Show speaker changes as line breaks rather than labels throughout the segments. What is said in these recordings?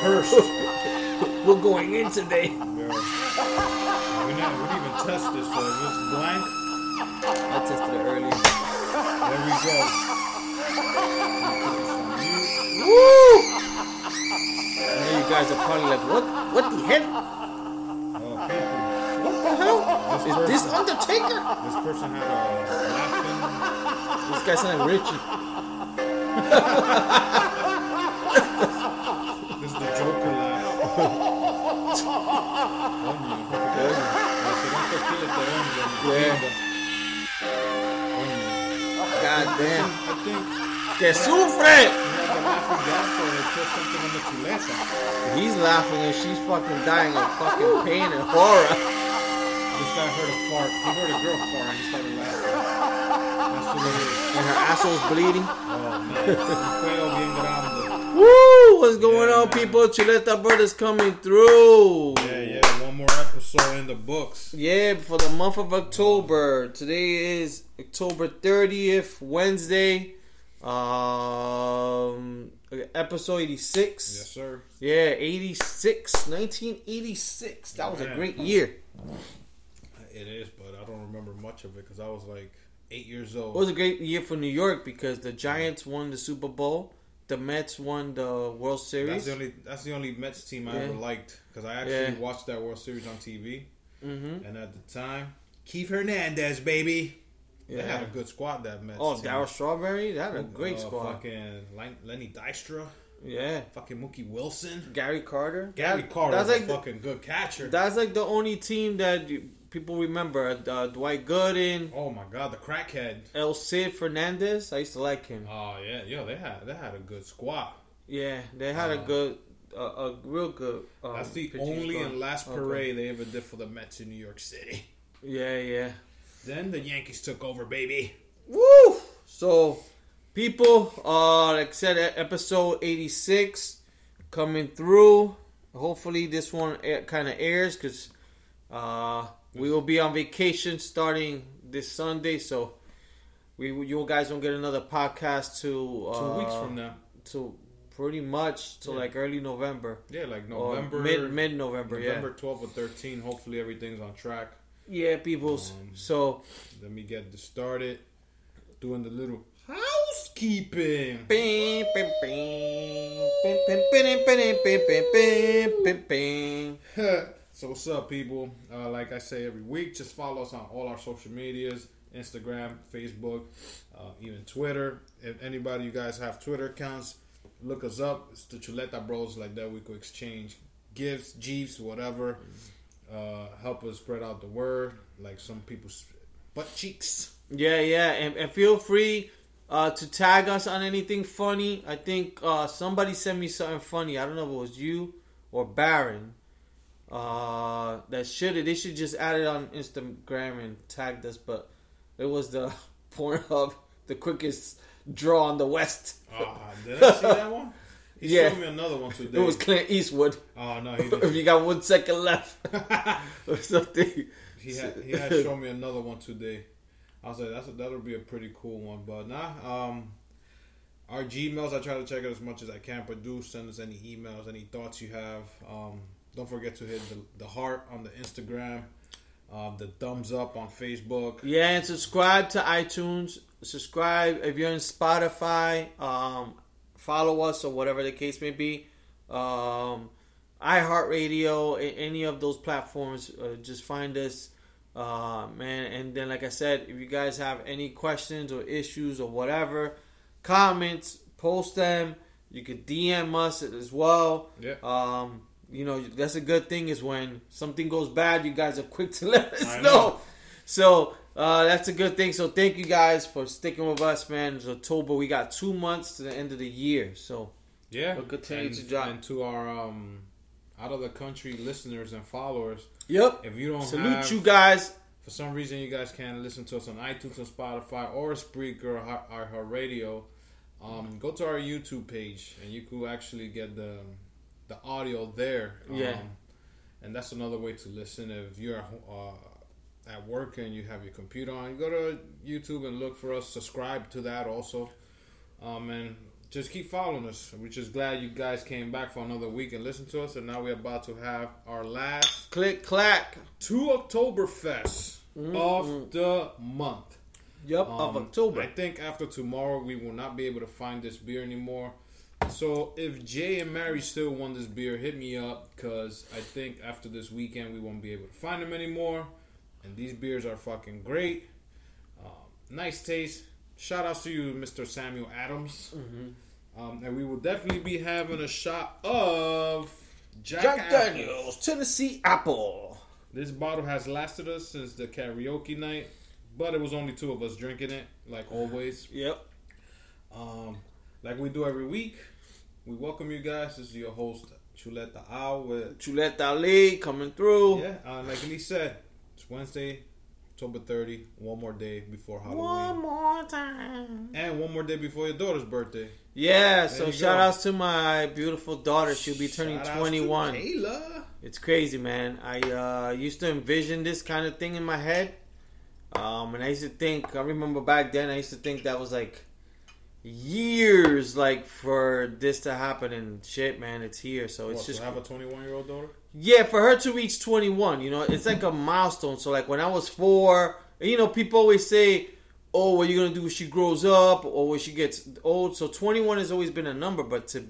cursed.
We're going in today.
Yeah. We, not, we didn't even test this, so if it's blank,
I tested it earlier.
there we go. We put this on mute.
Woo! I know you guys are probably like, what? What the?
Oh.
What the hell?
This
Is this Undertaker?
This person had a laughing.
This guy sounded like Richie. Yeah. God damn.
I think
Que sufre!
he had the laughing gas or they put something on the chuleta.
He's laughing and she's fucking dying of fucking pain and horror.
This guy heard a fart. He heard a girl fart and he started laughing. That's what it is.
And her asshole's bleeding.
Oh man. Un peo bien grande.
Woo! What's going
Yeah,
on,
man.
people? Chuleta Brothers coming through.
Yeah, yeah. Episode in the books.
Yeah, for the month of October. Today is October 30th, Wednesday. Um, episode 86.
Yes, sir.
Yeah, 86. 1986. That was a great year.
It is, but I don't remember much of it because I was like eight years old.
It was a great year for New York because the Giants won the Super Bowl. The Mets won the World Series.
That's the only that's the only Mets team I
Yeah.
ever liked because I actually
Yeah.
watched that World Series on TV,
mm-hmm.
and at the time, Keith Hernandez, baby, they had a good squad. That Mets.
Oh. Darryl Strawberry? That had a great
Uh,
squad.
Fucking Lenny Dykstra,
Yeah.
fucking Mookie Wilson,
Gary Carter.
Gary
That-
Carter,
That's
was
like
a
the,
fucking good catcher.
that's like the only team that you, people remember. Uh, Dwight Gooden,
oh my god, the crackhead.
El Cid Fernandez. I used to like him.
Oh yeah, yo, they had they had a good squad.
Yeah, they had a
Uh,
good, uh, a real good. Um,
That's the only
squad.
and last
Okay.
parade they ever did for the Mets in New York City.
Yeah, yeah.
Then the Yankees took over, baby.
Woo! So, people, uh, like I said, episode 86 coming through. Hopefully, this one kind of airs because uh, we will be on vacation starting this Sunday, so we you guys won't get another podcast to uh,
two weeks from now.
To pretty much to
yeah.
like early November.
Yeah, like November,
mid mid November.
November
yeah.
twelve or thirteen. Hopefully everything's on track.
Yeah, peoples.
Um,
so
let me get this started. Doing the little housekeeping.
Bing. Bing, bing, bing, bing, bing, bing, bing, bing.
so what's up, people? Uh, like I say every week, just follow us on all our social medias: Instagram, Facebook, uh, even Twitter. If anybody you guys have Twitter accounts, look us up. It's the Chuleta Bros. Like that, we could exchange gifts, jeeps, whatever. Uh, help us spread out the word. Like some people's butt cheeks.
Yeah, yeah, and, and feel free uh, to tag us on anything funny. I think uh, somebody sent me something funny. I don't know if it was you or Baron. Uh, that should it they should just add it on Instagram and tagged us, but it was the Pornhub, the quickest draw on the West.
Ah, did I see that one? He
Yeah.
showed me another one today.
It was Clint Eastwood.
oh no, he
if you got one second left or something.
he had he had shown me another one today. I was like, that's a, that'll be a pretty cool one. But nah, um, our Gmails, I try to check it as much as I can. Produce, send us any emails, any thoughts you have. Um, don't forget to hit the, the heart on the Instagram, uh, the thumbs up on Facebook.
Yeah, and subscribe to iTunes. Subscribe if you're in Spotify. Um, follow us or whatever the case may be. Um, iHeartRadio, any of those platforms, uh, just find us, uh, man. And then, like I said, if you guys have any questions or issues or whatever, comments, post them. You could DM us as well.
Yeah.
Um, you know, that's a good thing is when something goes bad, you guys are quick to let us know.
know.
So uh, that's a good thing. So thank you guys for sticking with us, man. It's October. We got two months to the end of the year. So
Yeah,
We'll continue
and,
to drop.
and to our um, out of the country listeners and followers.
yep.
If you don't
Salute
have,
you guys.
for some reason you guys can't listen to us on iTunes or Spotify or Spreaker or Heart- our, our radio, um, go to our YouTube page and you could actually get the the audio there. Um,
Yeah.
and that's another way to listen if you're uh, at work and you have your computer on. Go to YouTube and look for us. Subscribe to that also. Um, and just keep following us. We're just glad you guys came back for another week and listened to us. And now we're about to have our last
Click clack.
two Oktoberfests of the month.
Of
Um,
October.
I think after tomorrow we will not be able to find this beer anymore. So if Jay and Mary still want this beer, hit me up because I think after this weekend we won't be able to find them anymore. And these beers are fucking great. Um, nice taste. Shout outs to you, Mr. Samuel Adams.
Mm-hmm.
Um, and we will definitely be having a shot of Jack,
Jack Daniels, Tennessee Apple.
This bottle has lasted us since the karaoke night, but it was only two of us drinking it, like always.
Yep.
Um, like we do every week, we welcome you guys. This is your host, Chuleta Al. With
Chuleta Ali coming through.
yeah, uh, like Lee said, it's Wednesday, October 30. One more day before Halloween,
One more time.
and one more day before your daughter's birthday.
Yeah, so shout
go.
outs to my beautiful daughter. She'll be turning
Shout outs to
21.
Kayla.
It's crazy, man. I uh, used to envision this kind of thing in my head. Um, and I used to think, I remember back then, I used to think that was like years, like for this to happen. And shit, man, it's here. So it's
What,
just
to have a 21 year old daughter.
yeah, for her to reach 21, you know, it's like a milestone. So, like, when I was four, you know, people always say, oh, what are you to do when she grows up or when she gets old? So, 21 has always been a number, but to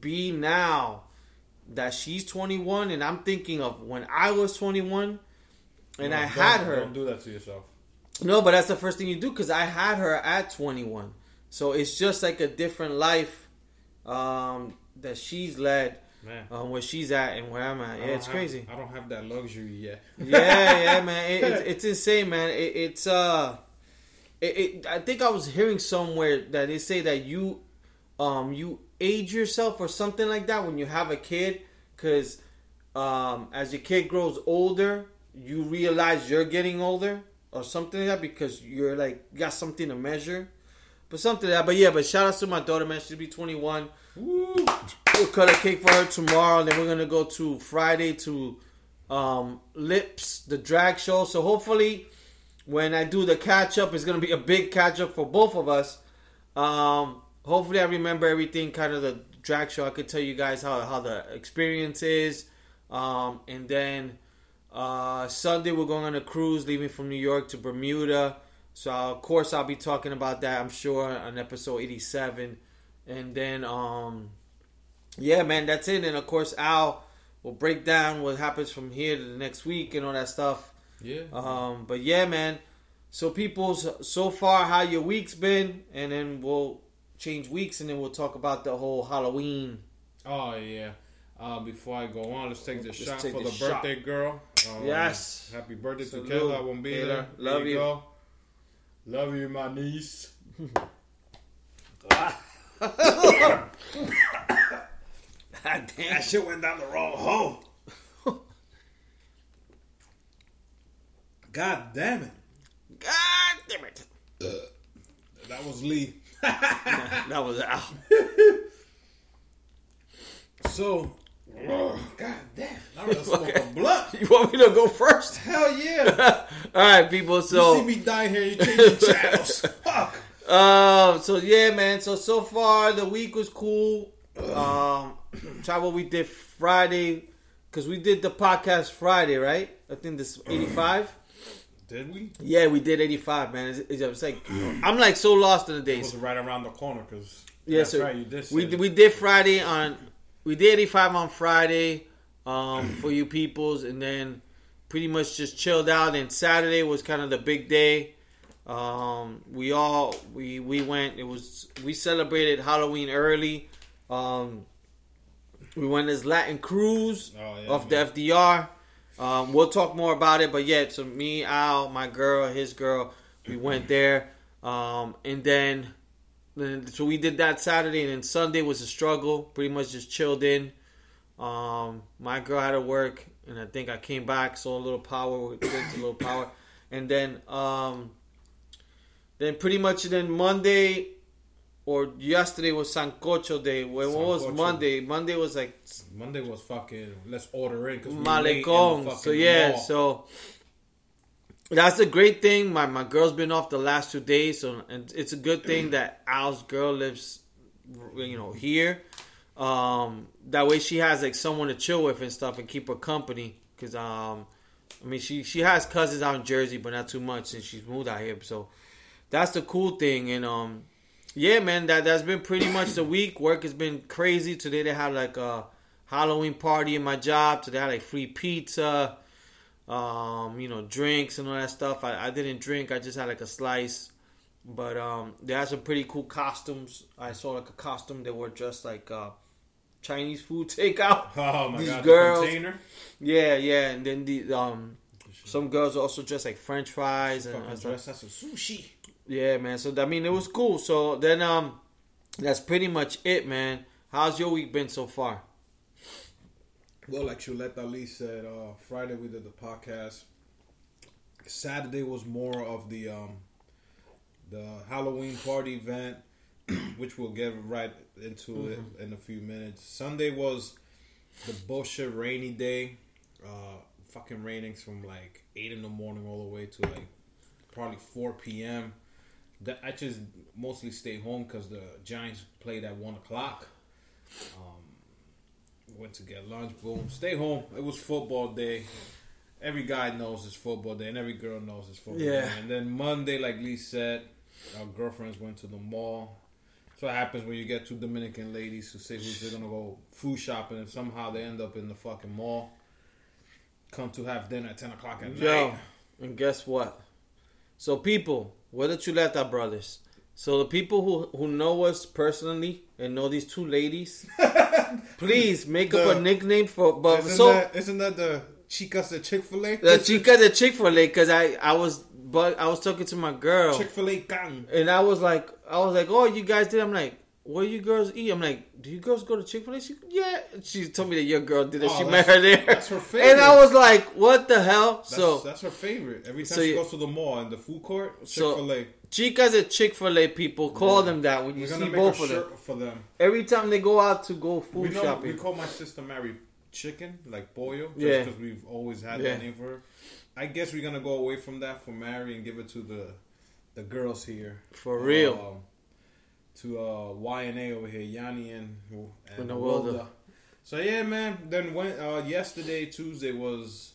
be now that she's 21, and I'm thinking of when I was 21 and
No,
I had her.
Don't do that to yourself.
No, but that's the first thing you do because I had her at 21. So, it's just like a different life um, that she's led.
Man.
Um, where she's at and where I'm at. Yeah, it's
have-
crazy.
I don't have that luxury yet.
yeah, yeah, man. It, it's, it's insane, man. It, it's uh, it, it. I think I was hearing somewhere that they say that you, um, you age yourself or something like that when you have a kid, because um, as your kid grows older, you realize you're getting older or something like that because you're like got something to measure. But something like that. But yeah, but shout out to my daughter, man. She'll be 21.
Woo.
We'll cut a cake for her tomorrow. Then we're gonna go to Friday to um, Lips, the drag show. So hopefully, when I do the catch up, it's gonna be a big catch up for both of us. Um, hopefully, I remember everything. Kind of the drag show. I could tell you guys how how the experience is. Um, and then uh, Sunday we're going on a cruise, leaving from New York to Bermuda. So of course I'll be talking about that. I'm sure on episode 87. And then um, yeah, man, that's it. And of course Al will break down what happens from here to the next week and all that stuff.
Yeah.
Um, but yeah, man. So people, so far, how your week's been, and then we'll change weeks, and then we'll talk about the whole Halloween.
Oh yeah. Uh, before I go on, let's take the
Let's
shot
take
for
the
the,
shot.
birthday girl. Um,
Yes.
Happy birthday
Salute.
to Kayla Bombita.
Kayla, love you.
Go. Love you, my niece.
God damn.
That shit went down the wrong hole. God damn it.
God damn it.
That was Lee.
That was Al.
So, oh, God damn. I'm gonna smoke a blunt.
You want me to go first?
Hell yeah.
All right, people. So.
You see me dying here, You're changing channels. Fuck.
uh, so yeah, man. So so far the week was cool. Um, try what we did Friday because we did the podcast Friday, right? I think this eighty five.
Did we?
Yeah, we did eighty five, man. It's, it's, it's like I'm like so lost in the
It
days.
was right around the corner because.
Yeah,
that's
so
right. You did.
we
say
we did Friday on we did 85 on Friday um, for you peoples, and then pretty much just chilled out. And Saturday was kind of the big day. Um, we all we we went. It was we celebrated Halloween early. Um, we went this Latin cruise
Oh, yeah,
off
man.
the FDR. Um, we'll talk more about it, but yeah, so me, Al, my girl, his girl, we went there, um, and then, then so we did that Saturday, and then Sunday was a struggle. Pretty much just chilled in. Um, my girl had to work, and I think I came back, saw a little power, a little power, and then um, then pretty much then Monday or yesterday was Sancocho Day. What what was Monday? Monday was like
Monday was fucking. Let's order in because
Malecon. So yeah, so that's a great thing. My my girl's been off the last two days, so and it's a good thing that Al's girl lives you know, here. Um, that way she has like someone to chill with and stuff and keep her company. Cause um, I mean she she has cousins out in Jersey, but not too much since she's moved out here. So that's the cool thing. And um, yeah, man, that that's been pretty much the week. Work has been crazy. Today they had like a Halloween party in my job. Today I had like free pizza, um, you know, drinks and all that stuff. I, I didn't drink. I just had like a slice. But um, they had some pretty cool costumes. I saw like a costume that were just like uh, Chinese food takeout.
Oh my
These
god,
girls-
the container.
Yeah, yeah, and then the um, some girls also dressed like French fries and
Fucking
and stuff.
dress as a sushi.
Yeah, man. So I mean, it was cool. So then um, that's pretty much it, man. How's your week been so far?
Well, like Chuleta Ali said, uh, Friday we did the podcast. Saturday was more of the um, the Halloween party event, which we'll get right into it in a few minutes. Sunday was the bullshit rainy day. Uh, fucking raining from like eight in the morning all the way to like probably four p.m. That I just mostly stayed home because the Giants played at one o'clock. Um, went to get lunch. Boom, stay home. It was football day. Every guy knows it's football day, and every girl knows it's football
Yeah.
day. And then Monday, like Lee said, our girlfriends went to the mall. So what happens when you get two Dominican ladies who say who's they're gonna go food shopping, and somehow they end up in the fucking mall. Come to have dinner at ten o'clock at
Yo,
night.
and guess what? So people, we're the Chuleta brothers. So the people who who know us personally and know these two ladies, please make up a nickname for. But
Isn't
so
that isn't that the chicas at Chick Fil A?
the chica de Chick Fil A, because I I was but I was talking to my girl.
Chick Fil A gang.
And I was like, I was like, oh, you guys did. I'm like, what do you girls eat? I'm like, do you girls go to Chick Fil A? She, yeah. She told me that your girl did it.
Oh,
she met her there.
that's her favorite.
And I was like, what the hell?
That's,
so
that's her favorite. Every time
so
she goes to the mall and the food court, Chick
So-
Fil A.
chicas at Chick Fil A people call them that when you see
make
both
a
of them.
shirt for them.
Every time they go out to go
We
food
know
shopping.
we call my sister Mary chicken, like pollo, just
Yeah.
because we've always had
Yeah.
that name for her. I guess we're gonna go away from that for Mary and give it to the the girls here.
For real.
Um, to uh, YNA over here, Yanni and and
And.
Wilda. So yeah, man. Then when uh, yesterday Tuesday was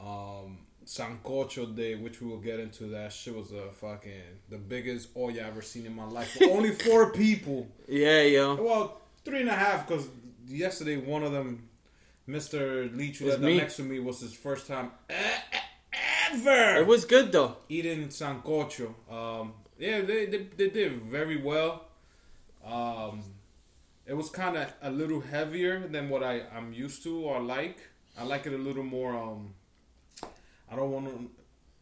um, Sancocho Day, which we will get into. That shit was a fucking the biggest all I ever seen in my life. Only four people.
yeah, yo.
Well, three and a half because yesterday one of them, Mister Leach, who
Was
next to me, was his first time ever
It was good though.
eating sancocho. Um, yeah, they, they they did very well. Um, it was kind of a little heavier than what I I'm used to or like. I like it a little more. Um, I don't want to,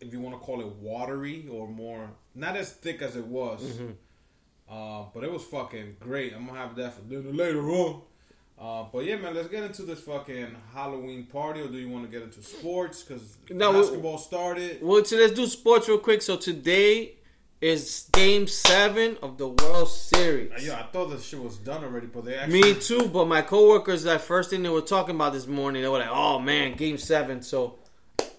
if you want to call it watery or more, not as thick as it was. Uh, but it was fucking great. I'm gonna have that for dinner later on. Uh, but yeah, man, let's get into this fucking Halloween party, or do you want to get into sports? Because
No, we-
basketball started.
Well, so let's do sports real quick. So today is Game Seven of the World Series.
Uh, Yeah, I thought this shit was done already, but they actually.
Me too, but my coworkers, that first thing they were talking about this morning, they were like, "Oh man, Game 7. So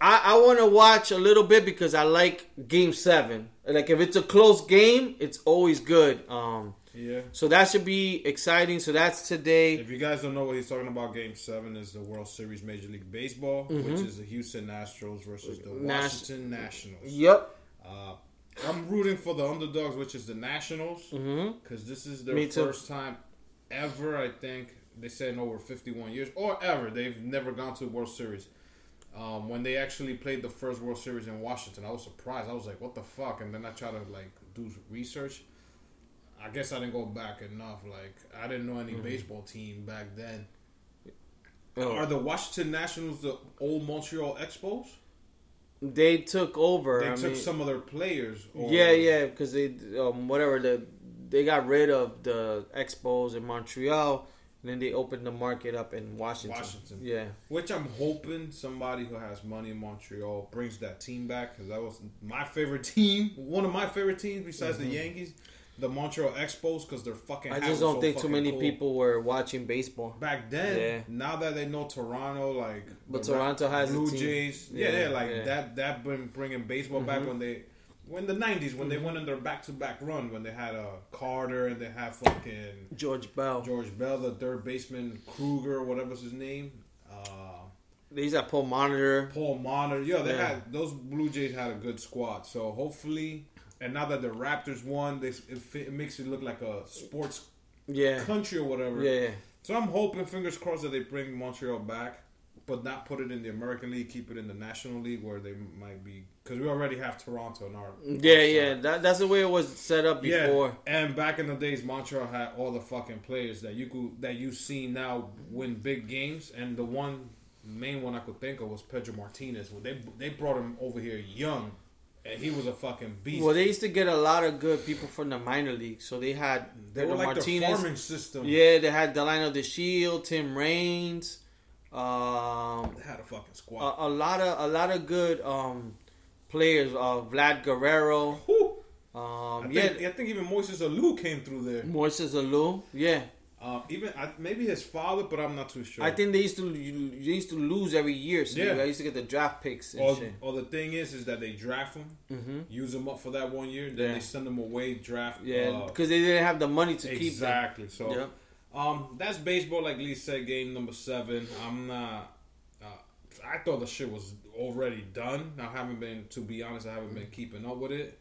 I, I want to watch a little bit because I like Game Seven. Like if it's a close game, it's always good. Um,
Yeah.
so that should be exciting. So that's today.
If you guys don't know what he's talking about, Game Seven is the World Series Major League Baseball, which is the Houston Astros versus the
Mm-hmm. Nas-
Washington Nationals.
Yep.
Uh, I'm rooting for the underdogs, which is the Nationals,
Mm-hmm.
because this is their
Me too.
first time ever. I think they said in over 51 years, or ever. They've never gone to the World Series. Um, when they actually played the first World Series in Washington, I was surprised. I was like, "What the fuck?" And then I tried to like do research. I guess I didn't go back enough. Like I didn't know any
Mm-hmm.
baseball team back then.
Oh.
Are the Washington Nationals the old Montreal Expos?
They took over.
They
I
took
mean-
some of their players. Or
Yeah, yeah, because they um, whatever the they got rid of the expos in Montreal, and then they opened the market up in Washington.
Washington.
Yeah,
Which I'm hoping somebody who has money in Montreal brings that team back because that was my favorite team. One of my favorite teams besides the Yankees, the Montreal Expos, because they're fucking.
Mm-hmm. I just don't
so
think too many
cool.
people were watching baseball.
back then.
Yeah.
Now that they know Toronto, like
But Toronto has a
Blue
team.
Jays. Yeah,
Yeah,
yeah, like
yeah. Mm-hmm.
that. That been bringing baseball back when they when the '90s when
Mm-hmm.
they went on their back-to-back run when they had uh, Carter and they had fucking
George Bell.
George Bell, the third baseman Kruger, whatever's his name. Uh,
They used to Paul Molitor.
Paul Molitor. Yeah, they
Yeah.
had those Blue Jays had a good squad. So hopefully, and now that the Raptors won, this it, it makes it look like a sports
Yeah.
country or whatever.
Yeah, yeah.
So I'm hoping, fingers crossed, that they bring Montreal back, but not put it in the American League, keep it in the National League where they might be because we already have Toronto in our.
Yeah, yeah. That, that's the way it was set up before.
Yeah, and back in the days, Montreal had all the fucking players that you could that you see now win big games, and the one main one I could think of was Pedro Martinez. Well, they they brought him over here young, and he was a fucking beast.
Well, they used to get a lot of good people from the minor league. So they had
they were like the
Martinez.
farming system.
Yeah, they had Delino the Shield, Tim Raines, um,
they had a fucking squad.
a, a lot of a lot of good um, players. Uh, Vlad Guerrero.
Whew.
Um,
I
yeah,
think, I think even Moises Alou came through there.
Moises Alou. Yeah,
Uh, even I, maybe his father, but I'm not too sure.
I think they used to you, you used to lose every year. So
Yeah.
I used to get the draft picks and
Or, the thing is, is that they draft him,
hmm
use them up for that one year, then
Yeah.
they send them away, draft.
Yeah,
uh,
because they didn't have the money to keep them.
exactly. So,
Yep.
um, that's baseball. Like Lee said, game number seven. I'm not. Uh, I thought the shit was already done. I haven't been, to be honest, I haven't been keeping up with it.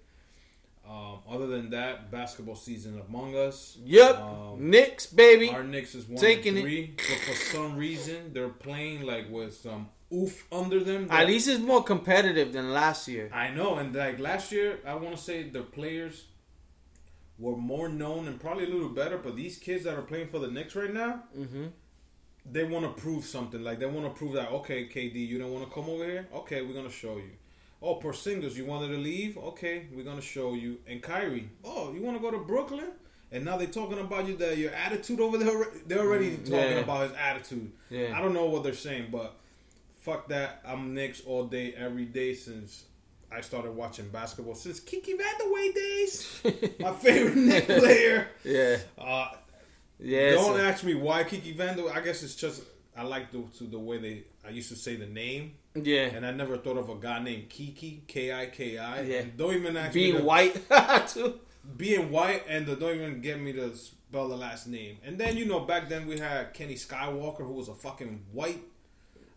Um, other than that, basketball season among us.
Yep,
Um,
Knicks baby.
Our Knicks is one
Taking
and
it.
three, but for some reason they're playing like with some oof under them.
At least it's more competitive than last year.
I know, and like last year, I want to say the players were more known and probably a little better. But these kids that are playing for the Knicks right now,
hmm
they want to prove something. Like they want to prove that okay, KD, you don't want to come over here. Okay, we're gonna show you. Oh, Porzingis, you wanted to leave. Okay, we're gonna show you. And Kyrie, oh, you want to go to Brooklyn? And now they're talking about you that your attitude over there. They're already talking
yeah.
about his attitude.
Yeah.
I don't know what they're saying, but fuck that. I'm Knicks all day, every day since I started watching basketball since Kiki Vandeweghe days. My favorite Knick player.
Yeah,
Uh,
yeah.
don't ask me why Kiki Vandeweghe. I guess it's just I like the to the way they. I used to say the name,
yeah.
and I never thought of a guy named Kiki K I K I.
Yeah.
Don't even ask me
Being
to-
white too.
being white and the, don't even get me to spell the last name. And then you know back then we had Kenny Skywalker who was a fucking white.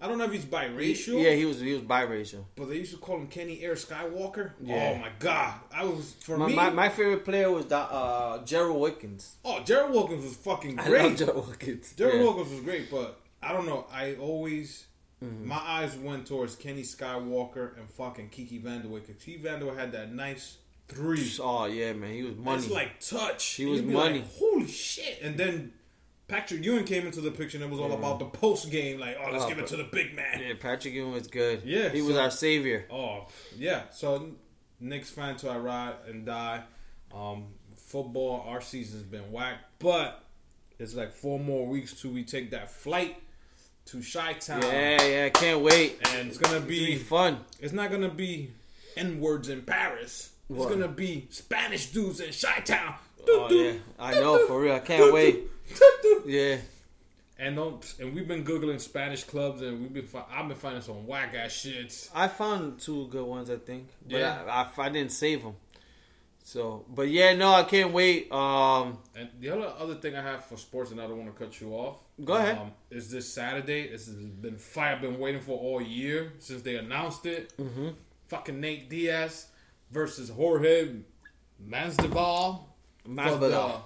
I don't know if he's biracial.
Yeah, he was he was biracial.
But they used to call him Kenny Air Skywalker.
Yeah.
Oh my god, I was for
My,
me.
my, my favorite player was that, uh, Gerald Wilkins.
oh, Jared Wilkins was fucking
I
great.
love Gerald Wilkins.
Jared
yeah.
Wilkins was great, but I don't know. I always
Mm-hmm.
my eyes went towards Kenny Skywalker and fucking Kiki Vandeweghe because Kiki Vandeweghe had that nice three.
Oh yeah, man, he was money.
It's like touch.
He was money.
Like, Holy shit! And then Patrick Ewing came into the picture, and it was all about the post game. Like, oh, let's
Oh,
give it to the big man.
yeah, Patrick Ewing was good.
Yeah,
he was our savior.
Oh yeah. So Knicks fan till I ride and die. Um, football, our season's been whacked, but it's like four more weeks till we take that flight to Chi Town.
Yeah, yeah, can't wait.
And it's gonna
It's gonna be
be
fun.
it's not gonna be N words in Paris. It's
What?
gonna be Spanish dudes in Chi Town.
Oh yeah, I know for real. I can't wait. Yeah,
And don't and we've been googling Spanish clubs and we've been fi- I've been finding some whack ass shits.
I found two good ones. I think, but
Yeah.
I, I, I didn't save them. So, but yeah, no, I can't wait. Um,
And the other other thing I have for sports, and I don't want to cut you off.
Go ahead.
Um, is this Saturday? This has been fire. I've been waiting for all year since they announced it.
Mm-hmm.
Fucking Nate Diaz versus Jorge Masvidal
Masvidal.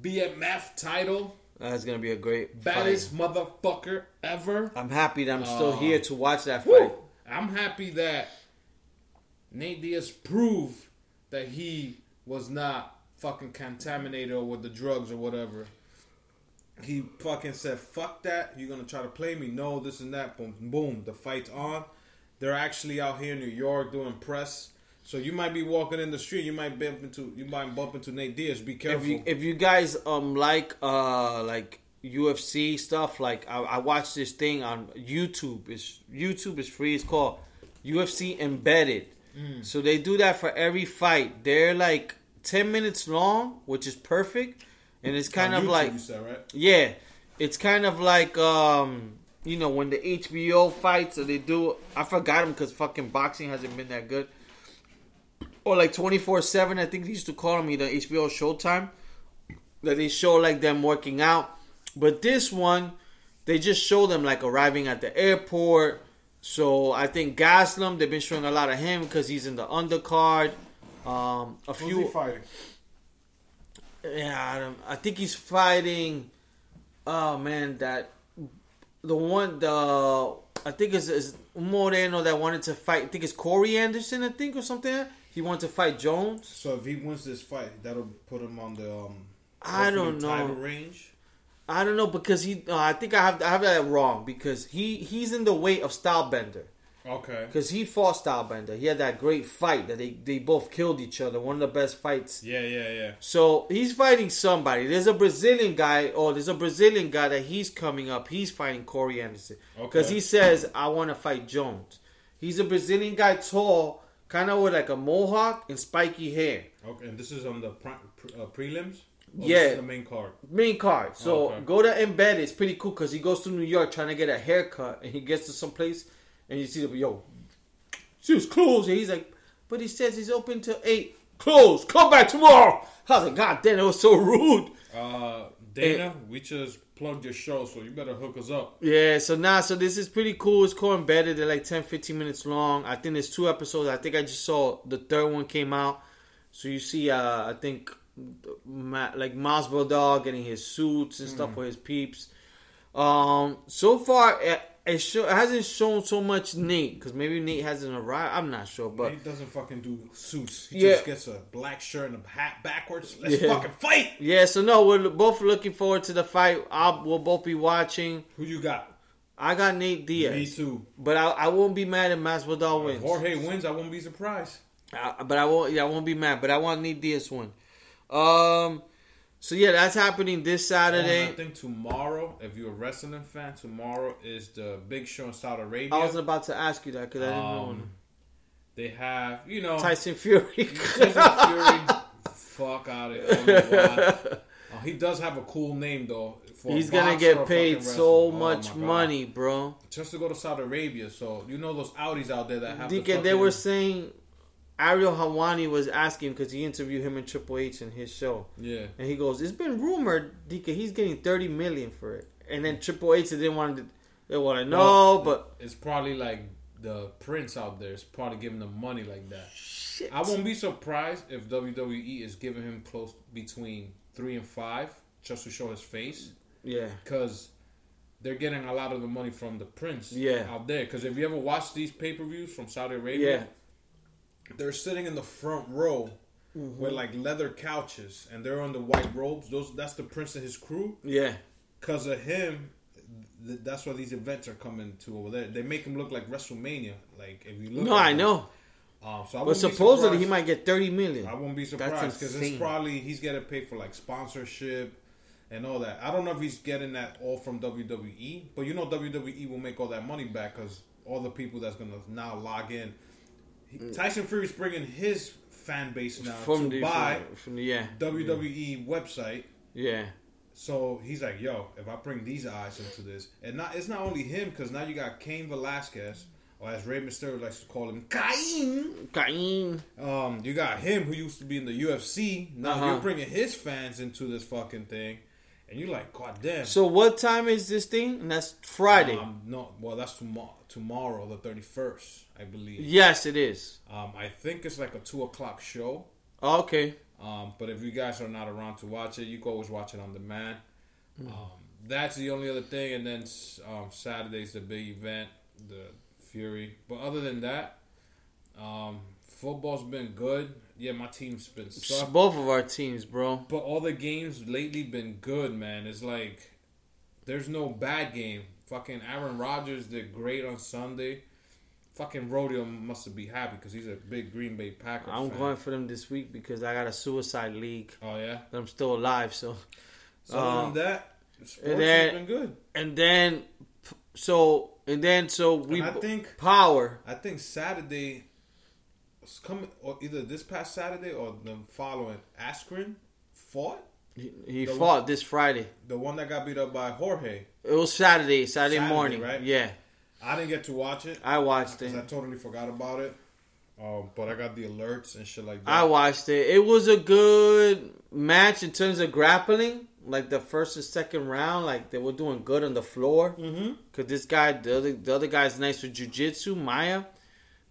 the BMF title.
that's gonna be a great
Baddest
fight.
motherfucker ever.
I'm happy that I'm still
Uh,
here to watch that fight.
Woo! I'm happy that Nate Diaz proved that he was not fucking contaminated with the drugs or whatever. He fucking said, "Fuck that! You're gonna try to play me? No, this and that." Boom, boom. The fight's on. They're actually out here in New York doing press. So you might be walking in the street. You might bump into. You might bump into Nate Diaz. Be careful.
If you if you guys um like uh like UFC stuff, like I, I watched this thing on YouTube. It's YouTube is free. It's called UFC Embedded.
Mm.
So they do that for every fight. They're like ten minutes long, which is perfect, and it's kind
On
of
YouTube,
like
you said right.
yeah, it's kind of like um you know when the HBO fights or they do. I forgot them because fucking boxing hasn't been that good. Or like twenty four seven. I think they used to call me the HBO Showtime. That they show like them working out, but this one they just show them like arriving at the airport. So I think Gastelum, they've been showing a lot of him because he's in the undercard. Um, a
Who's
few,
he fighting?
yeah, I, don't, I think he's fighting. Oh man, that the one the I think it's, it's Moreno that wanted to fight. I think it's Corey Anderson, I think, or something. He wants to fight Jones.
So if he wins this fight, that'll put him on the um.
I don't
ultimate Title
know.
range.
I don't know because he. Uh, I think I have I have that wrong because he he's in the weight of Stylebender
Okay.
because he fought Stylebender. He had that great fight that they they both killed each other. One of the best fights
Yeah, yeah, yeah.
So he's fighting somebody. There's a Brazilian guy, or there's a Brazilian guy that he's coming up. He's fighting Corey Anderson because
Okay.
he says, "I want to fight Jones." He's a Brazilian guy, tall, kind of with like a mohawk and spiky hair.
Okay, and this is on the pre- uh, prelims. Or
Yeah.
this is the main card.
Main card. So
Okay.
go to embed. It's pretty cool because he goes to New York trying to get a haircut, and he gets to some place, and you see the yo, she was closed, and he's like, but he says he's open till eight. Close. Come back tomorrow. I was like, God damn, it was so rude.
Uh, Dana, we just plugged your show, so you better hook us up.
Yeah, so now, so this is pretty cool. It's cool embedded. They're like 10, 15 minutes long. I think there's two episodes. I think I just saw the third one came out. So you see, uh, I think, like Masvidal Dog getting his suits and stuff for his peeps. Um, so far, it, show, it hasn't shown so much Nate because maybe Nate hasn't arrived. I'm not sure, but
he doesn't fucking do suits. He
Yeah.
just gets a black shirt and a hat backwards. Let's
Yeah.
fucking fight.
yeah. So no, we're both looking forward to the fight. I'll, we'll both be watching.
Who you got?
I got Nate Diaz,
Me too.
but I, I won't be mad if Masvidal wins.
If Jorge wins, I won't be surprised.
I, but I won't. Yeah, I won't be mad. But I want Nate Diaz win. Um. So yeah, that's happening this
And I think tomorrow, if you're a wrestling fan, tomorrow is the big show in Saudi Arabia.
I was about to ask you that because I didn't know.
Um, they have, you know,
Tyson Fury.
Tyson Fury. fuck out of it. I don't know why. Uh, he does have a cool name though. For
He's gonna get paid so.
Oh,
much money, bro.
just to go to Saudi Arabia. So you know those Audis out there that have. the
DK, they were saying Ariel Helwani was asking because he interviewed him and Triple H in his show,
Yeah.
and he goes, "It's been rumored, DK, he's getting thirty million for it." And then Triple H didn't want to. They want to know,
Well,
but
It's probably like the prince out there is probably giving them money like that.
shit.
I won't be surprised if WWE is giving him close between three and five just to show his face
Yeah.
because they're getting a lot of the money from the prince
Yeah.
out there. Because if you ever watch these pay per views from Saudi Arabia,
Yeah.
They're sitting in the front row
Mm-hmm.
with like leather couches and they're on the white robes. Those that's the prince and his crew.
Yeah.
Because of him, th- that's why these events are coming to over there. They make him look like WrestleMania. Like if you look,
No, I
him.
know.
Um, so I
But supposedly he might get thirty million.
I won't be surprised because it's probably he's getting paid for like sponsorship and all that. I don't know if he's getting that all from WWE, but you know WWE will make all that money back because all the people that's gonna now log in. He, Tyson Fury's bringing his fan base now
Mm. from
to
the
buy
from, from the yeah
WWE website.
yeah
So he's like, "Yo, if I bring these eyes into this, and not it's not only him because now you got Cain Velasquez, or as Rey Mysterio likes to call him, Cain.
Cain.
Um, you got him who used to be in the UFC. Now
Uh-huh.
you're bringing his fans into this fucking thing, and you're like, God damn.
So what time is this thing? And that's Friday.
Um, no, well, that's tomorrow. Tomorrow, the thirty first, I believe.
yes, it is.
Um, I think it's like a two o'clock show.
Okay.
Um, but if you guys are not around to watch it, you can always watch it on demand.
Hmm.
Um, that's the only other thing, and then um, Saturday's the big event, the Fury. But other than that, um, football's been good. Yeah, my team's been suck.
Both of our teams, bro.
But all the games lately been good, man. It's like there's no bad game. Fucking Aaron Rodgers did great on Sunday. Fucking Rodeo must be happy because he's a big Green Bay Packer
I'm
fan.
going for them this week because I got a suicide league.
Oh yeah.
I'm still alive, so
So
Um,
that, sports
then-
has been good.
and then so and then so we
And I think
power.
I think Saturday was coming or either this past Saturday or the following. Askren fought
He, he fought this Friday.
the one that got beat up by Jorge.
It was Saturday, Saturday,
Saturday,
morning.
right?
Yeah,
I didn't get to watch it
I watched
because I totally forgot about it. Um, but I got the alerts and shit like that.
I watched it. It was a good match in terms of grappling. Like the first and second round, like they were doing good on the floor.
mm-hmm.
Cause this guy, the other, the other guy's nice with jujitsu, Maia.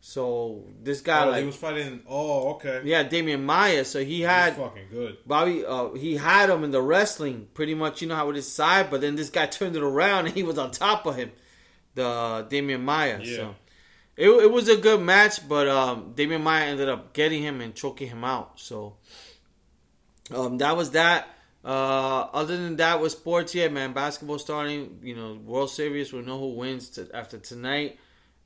So this guy,
Oh,
like,
he was fighting. Oh, okay.
yeah, Demian Maia. So he
He's
had
fucking good.
Bobby. Uh, he had him in the wrestling, pretty much. You know how with his side, but then this guy turned it around and he was on top of him, the Demian Maia.
Yeah.
So it, it was a good match, but um, Demian Maia ended up getting him and choking him out. So um, that was that. Uh, other than that, with sports, yeah, man, basketball starting. You know, World Series. We'll know who wins to, after tonight.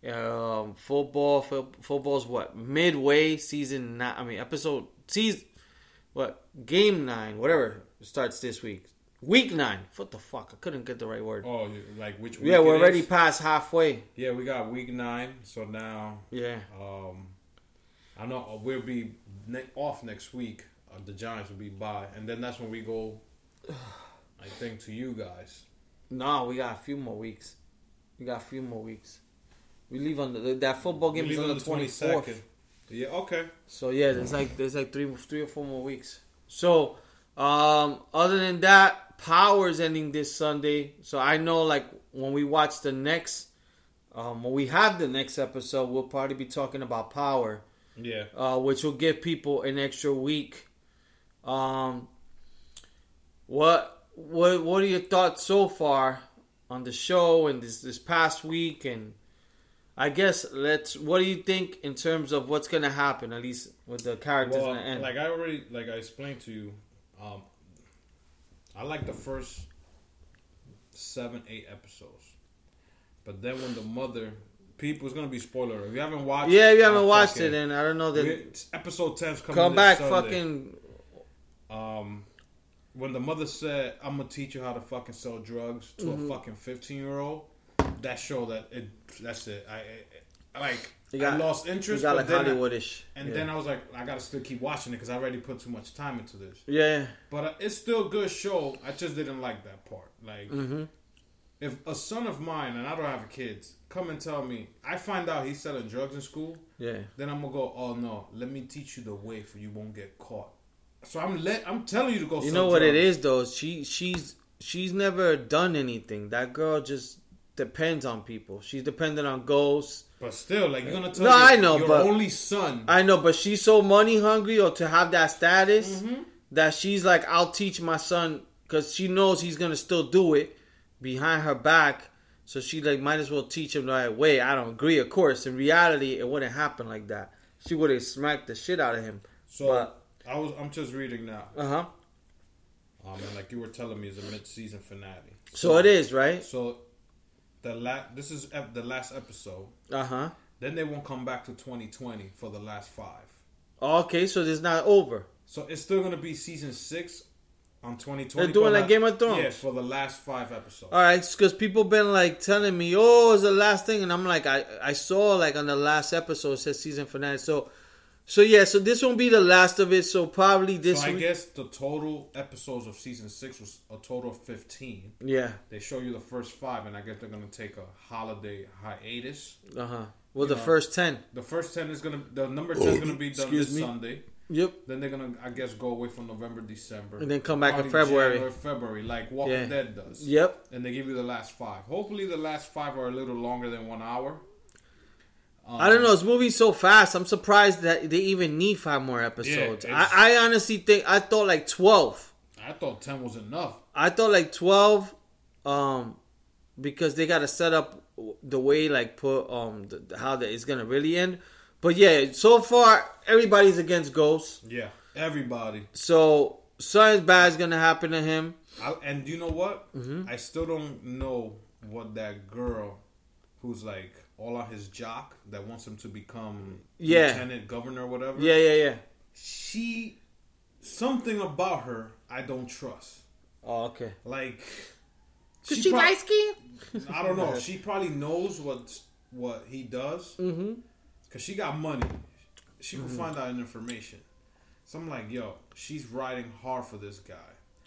Um, football, fo- football's what midway season. Nine, I mean, episode season. What game nine? Whatever starts this week. Week nine. What the fuck? I couldn't get the right word.
Oh, like which? Week
yeah, we're already
is?
past halfway.
Yeah, we got week nine. So now,
Yeah.
um, I know uh, we'll be ne- off next week. Uh, the Giants will be by, and then that's when we go. I think to you guys.
No, we got a few more weeks. We got a few more weeks. We leave on the that football game
We
is on the
the
twenty
22nd. Yeah. Okay.
So yeah, there's like there's like three three or four more weeks. So um other than that, Power's ending this Sunday. So I know like when we watch the next um when we have the next episode, we'll probably be talking about Power,
Yeah.
uh, which will give people an extra week. Um what what what are your thoughts so far on the show and this this past week and I guess let's. What do you think in terms of what's gonna happen? At least with the characters
Well,
in the end.
like I already, like I explained to you, um, I like the first seven, eight episodes, but then when the mother, people, it's gonna be spoiler. If you haven't watched,
yeah, if you haven't watched
fucking-
it, and I don't know that.
episode 10's coming.
Come back,
Sunday.
fucking.
Um, when the mother said, "I'm gonna teach you how to fucking sell drugs" to
Mm-hmm.
a fucking 15 year old, that show that it. That's it. I, I like.
Got-
I lost interest.
got like
then I-
Hollywoodish.
and
yeah.
then I was like, I gotta still keep watching it because I already put too much time into this.
yeah,
But uh, it's still a good show. I just didn't like that part. Like,
mm-hmm.
if a son of mine and I don't have kids come and tell me I find out he's selling drugs in school,
yeah.
then I'm gonna go, oh no, let me teach you the way for you won't get caught. So I'm let I'm telling you to go.
You know what it
drugs.
is though. She she's she's never done anything. That girl just depends on people. She's dependent on ghosts.
But still, like you're gonna tell
No,
your,
I know,
your
but-
only son.
I know, but she's so money hungry or to have that status
Mhm.
that she's like, I'll teach my son because she knows he's gonna still do it behind her back. So she like might as well teach him the right way. I don't agree, of course. In reality, it wouldn't happen like that. She would have smacked the shit out of him.
so
but-
I was I'm just reading now.
Uh huh.
Um, and like you were telling me, it's a mid season finale.
So it is right.
So the la- this is ep- the last episode.
Uh huh.
Then they won't come back to 2020 for the last five.
Okay, so it's not over.
So it's still gonna be season six on 2020.
They're doing like Game of Thrones.
Yeah, for the last five episodes.
All right, because people been like telling me, "Oh, it's the last thing," and I'm like, I I saw like on the last episode it says season finale. So, so yeah, so this won't be the last of it. So probably this
so I
week.
guess the total episodes of season six was a total of 15.
Yeah.
They show you the first five, and I guess they're gonna take a holiday hiatus.
Uh huh. Well, the
know.
first ten.
The first 10 is gonna, the number 10 is gonna be done
Excuse
this
me.
Sunday.
Yep.
Then they're gonna, I guess, go away from November, December,
And then come back in February.
January, February, like Walking
Yeah.
Dead does.
Yep.
And they give you the last five. Hopefully, the last five are a little longer than one hour. Um,
I don't know. This movie's so fast. I'm surprised that they even need five more episodes.
it's-
I, I honestly think I thought like twelve.
I thought ten was enough.
I thought like twelve, um, because they got to set up the way like put um the, how that it's gonna really end. But yeah, so far everybody's against Ghost.
Yeah, everybody.
So something bad is gonna happen to him.
I, and you know what?
Mm-hmm.
I still don't know what that girl, who's like all on his jock, that wants him to become
Yeah.
lieutenant governor, or whatever.
Yeah, yeah, yeah.
she, something about her, I don't trust.
Oh, okay.
Like,
Cause she,
prob-
light skinned.
I don't know. She probably knows what what he does
Mm-hmm.
because she got money. She can find out information. So I'm like, yo, she's riding hard for this guy.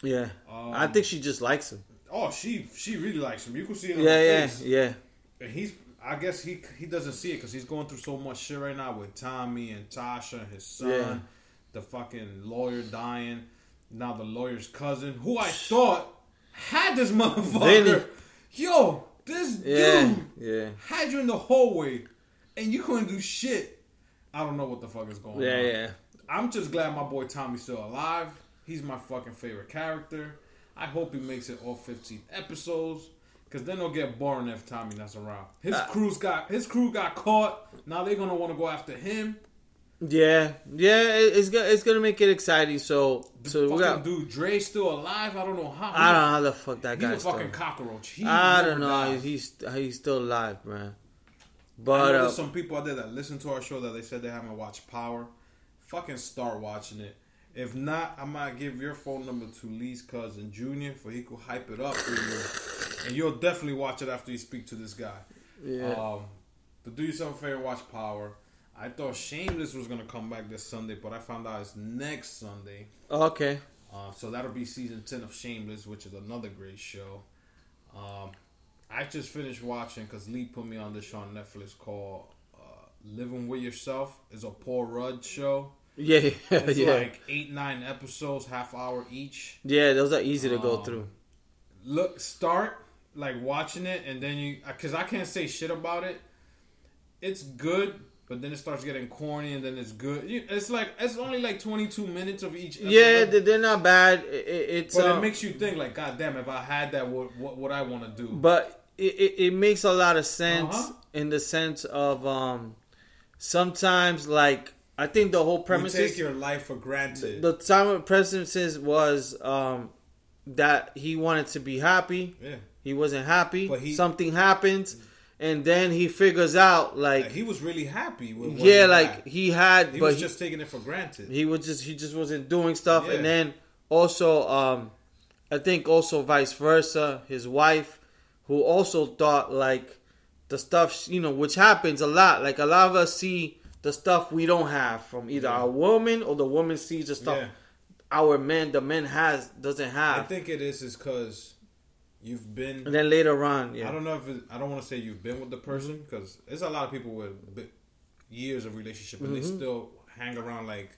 Yeah.
Um,
I think she just likes him.
Oh, she she really likes him. You can see it on
Yeah,
her
yeah,
face.
yeah.
And he's I guess he he doesn't see it because he's going through so much shit right now with Tommy and Tasha and his son,
Yeah.
the fucking lawyer dying, now the lawyer's cousin, who I thought had this motherfucker. Yo, this
Yeah,
dude
yeah,
had you in the hallway, and you couldn't do shit. I don't know what the fuck is going
yeah,
on.
yeah.
I'm just glad my boy Tommy's still alive. He's my fucking favorite character. I hope he makes it all 15 episodes. Cause then they'll get boring if Tommy not around. His
Uh,
crew's got his crew got caught. Now they're gonna want to go after him.
Yeah, yeah, it- it's gonna it's gonna make it exciting. So, so we got.
dude Dre's still alive. I don't know how.
I don't know how the fuck that guy.
He's a fucking
still.
cockroach. He
I don't know.
dies.
He's he's still alive, man. But uh,
there's some people out there that listen to our show that they said they haven't watched Power. Fucking start watching it. If not, I might give your phone number to Lee's cousin Junior for he could hype it up for you, and you'll definitely watch it after you speak to this guy.
yeah,
Um, but do yourself a favor, watch Power. I thought Shameless was gonna come back this Sunday, but I found out it's next Sunday.
okay.
Uh, so that'll be season ten of Shameless, which is another great show. Um, I just finished watching because Lee put me on this show on Netflix called uh, "Living with Yourself." It's a Paul Rudd show.
Yeah, yeah,
It's
yeah.
like eight nine episodes, half hour each.
yeah, those are easy to go
Um,
through.
Look, start like watching it, and then you because I can't say shit about it. It's good, but then it starts getting corny, and then it's good. It's like it's only like twenty two minutes of each.
Yeah,
episode.
they- they're not bad. It, it- it's
But
um,
it makes you think, like, God damn, if I had that, what what would I want to do?
but it, it, it makes a lot of sense
Uh-huh.
in the sense of um sometimes like I think the whole
you
premise
take
is
your life for granted.
the time of premises was um that he wanted to be happy.
yeah,
He wasn't happy.
But he-
Something happens, and then he figures out like,
like, he was really happy with.
Yeah,
he
like
had.
he had,
he
but
was
he,
just taking it for granted.
he was just he just wasn't doing stuff,
Yeah.
and then also um I think also vice versa, his wife, who also thought like the stuff you know which happens a lot. Like a lot of us see the stuff we don't have from either
Yeah.
our woman or the woman sees the stuff
Yeah.
our man the man has doesn't have.
I think it is is because you've been.
and then later on, yeah,
I don't know if it, I don't want to say you've been with the person because there's a lot of people with years of relationship and they
Mm-hmm.
still hang around like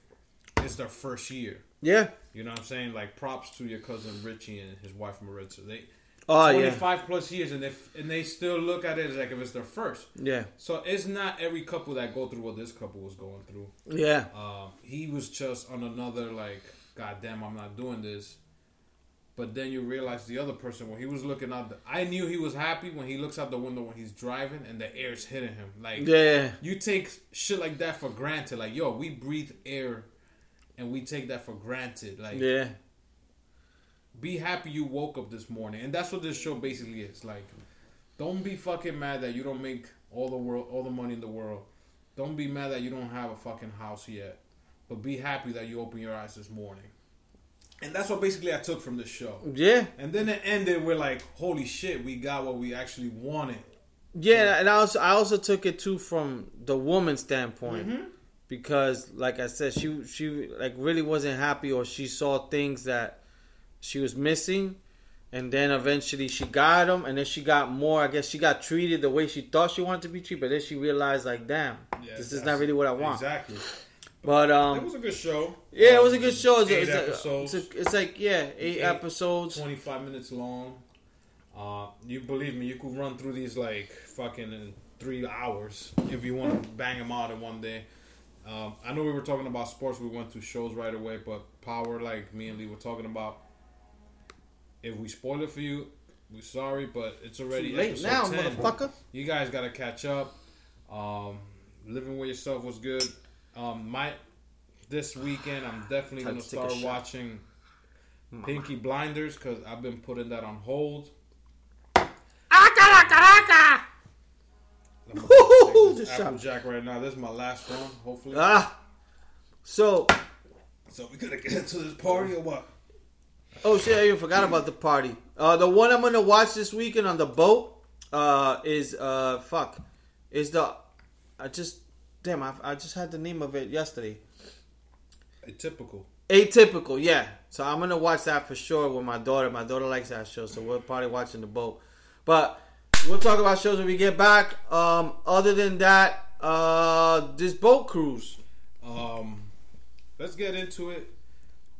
it's their first year.
yeah.
You know what I'm saying? Like props to your cousin Richie and his wife Maritza. They
Oh yeah,
25 plus years and they and they still look at it as like if it's their first.
yeah,
So it's not every couple that go through what this couple was going through.
yeah.
Um, he was just on another like, God damn, I'm not doing this. But then you realize the other person when he was looking out. The, I knew he was happy when he looks out the window when he's driving and the air's hitting him. Like
Yeah,
you take shit like that for granted. Like yo, we breathe air, and we take that for granted. Like
yeah,
be happy you woke up this morning, and that's what this show basically is. Like, don't be fucking mad that you don't make all the world, all the money in the world. Don't be mad that you don't have a fucking house yet, but be happy that you open your eyes this morning. And that's what basically I took from this show.
yeah,
And then it ended with like, holy shit, we got what we actually wanted.
yeah. And I also I also took it too from the woman's standpoint.
Mm-hmm.
because like I said, she she like really wasn't happy or she saw things that she was missing, and then eventually she got them, and then she got more. I guess she got treated the way she thought she wanted to be treated, but then she realized like, damn,
Yeah,
this is not really what I want.
Exactly.
But
it
um,
was a good show.
yeah, it
Um,
was a good show. It's,
Eight
it's, like-
episodes.
it's, a- it's like yeah, eight,
Eight-
episodes.
25 minutes long. Uh, you believe me, you could run through these like fucking in three hours if you want to bang them out in one day. Um, I know we were talking about sports, we went to shows right away, but power, like me and Lee were talking about. If we spoil it for you, we're sorry, but it's already
Too late
episode
now,
10.
motherfucker.
You guys got to catch up. Um, living with yourself was good. Um, my this weekend, I'm definitely gonna
to take a
start
shot.
watching Peaky Blinders because I've been putting that on hold. I'm gonna
Woo-hoo-hoo,
take this
just
Apple. Jack right now. This is my last one, hopefully.
Ah, so
so we gonna get into this party or what?
Oh shit! I even forgot about the party. Uh, the one I'm gonna watch this weekend on the boat uh, is uh, fuck is the I just damn I, I just had the name of it yesterday.
Atypical.
Atypical, yeah. So I'm gonna watch that for sure with my daughter. My daughter likes that show, so we're probably watching the boat. But We'll talk about shows when we get back. Um, other than that, uh, this boat cruise.
Um, let's get into it.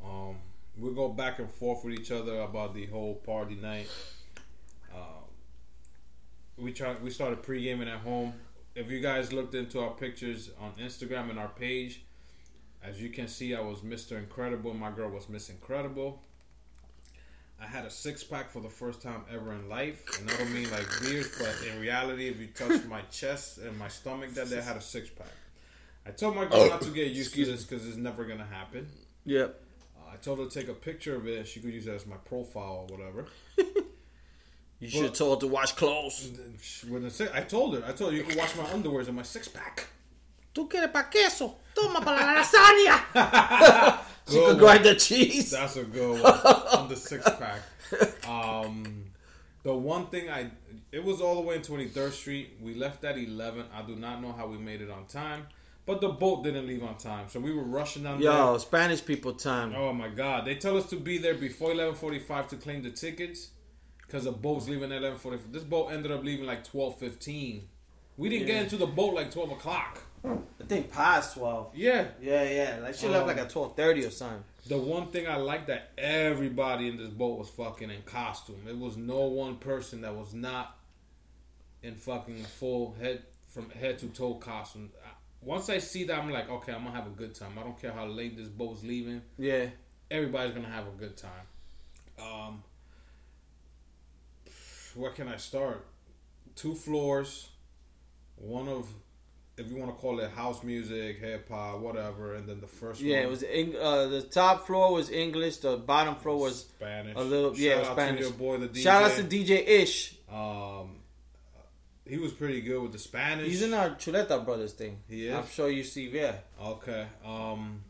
Um, we'll go back and forth with each other about the whole party night. Um, we try. We started pre gaming at home. If you guys looked into our pictures on Instagram and our page, as you can see, I was Mr. Incredible. My girl was Miss Incredible. I had a six pack for the first time ever in life, and I don't mean like beers, but in reality, if you touched my chest and my stomach, that day I had a six pack. I told my girl not to get used to this because it's never gonna happen.
Yep.
I told her to take a picture of it. She could use it as my profile or whatever.
You should have told her to wash clothes.
And then she- When the si- I told her, I told her you can wash my underwears and my six pack.
¿Tú quieres pa queso? Toma para la lasaña. she could grind the cheese.
That's a good one on the six pack. Um, the one thing I, it was all the way in Twenty Third Street. We left at eleven. I do not know how we made it on time, but the boat didn't leave on time, so we were rushing down there.
Yo, Spanish people time.
Oh my god! They tell us to be there before eleven forty-five to claim the tickets, because the boat's leaving at eleven forty-five. This boat ended up leaving like twelve fifteen. We didn't get into the boat like twelve o'clock.
I think past 12.
Yeah.
Yeah, yeah. Like she left
Um,
like at 12.30 or something.
The one thing I like that everybody in this boat was fucking in costume. It was no one person that was not in fucking full head from head to toe costume. Once I see that, I'm like, okay, I'm gonna have a good time. I don't care how late this boat's leaving.
Yeah.
everybody's gonna have a good time. Um, where can I start? Two floors, one of, if you want to call it house music, hip hop, whatever, and then the first
Yeah,
one,
it was Eng- uh, the top floor was English, the bottom floor was
Spanish.
a little- yeah,
Shout out
Spanish.
to your boy, the DJ.
Shout out to DJ Ish.
um, he was pretty good with the Spanish.
He's in our Chuleta Brothers thing.
He is?
I'm sure you see, yeah.
Okay. Um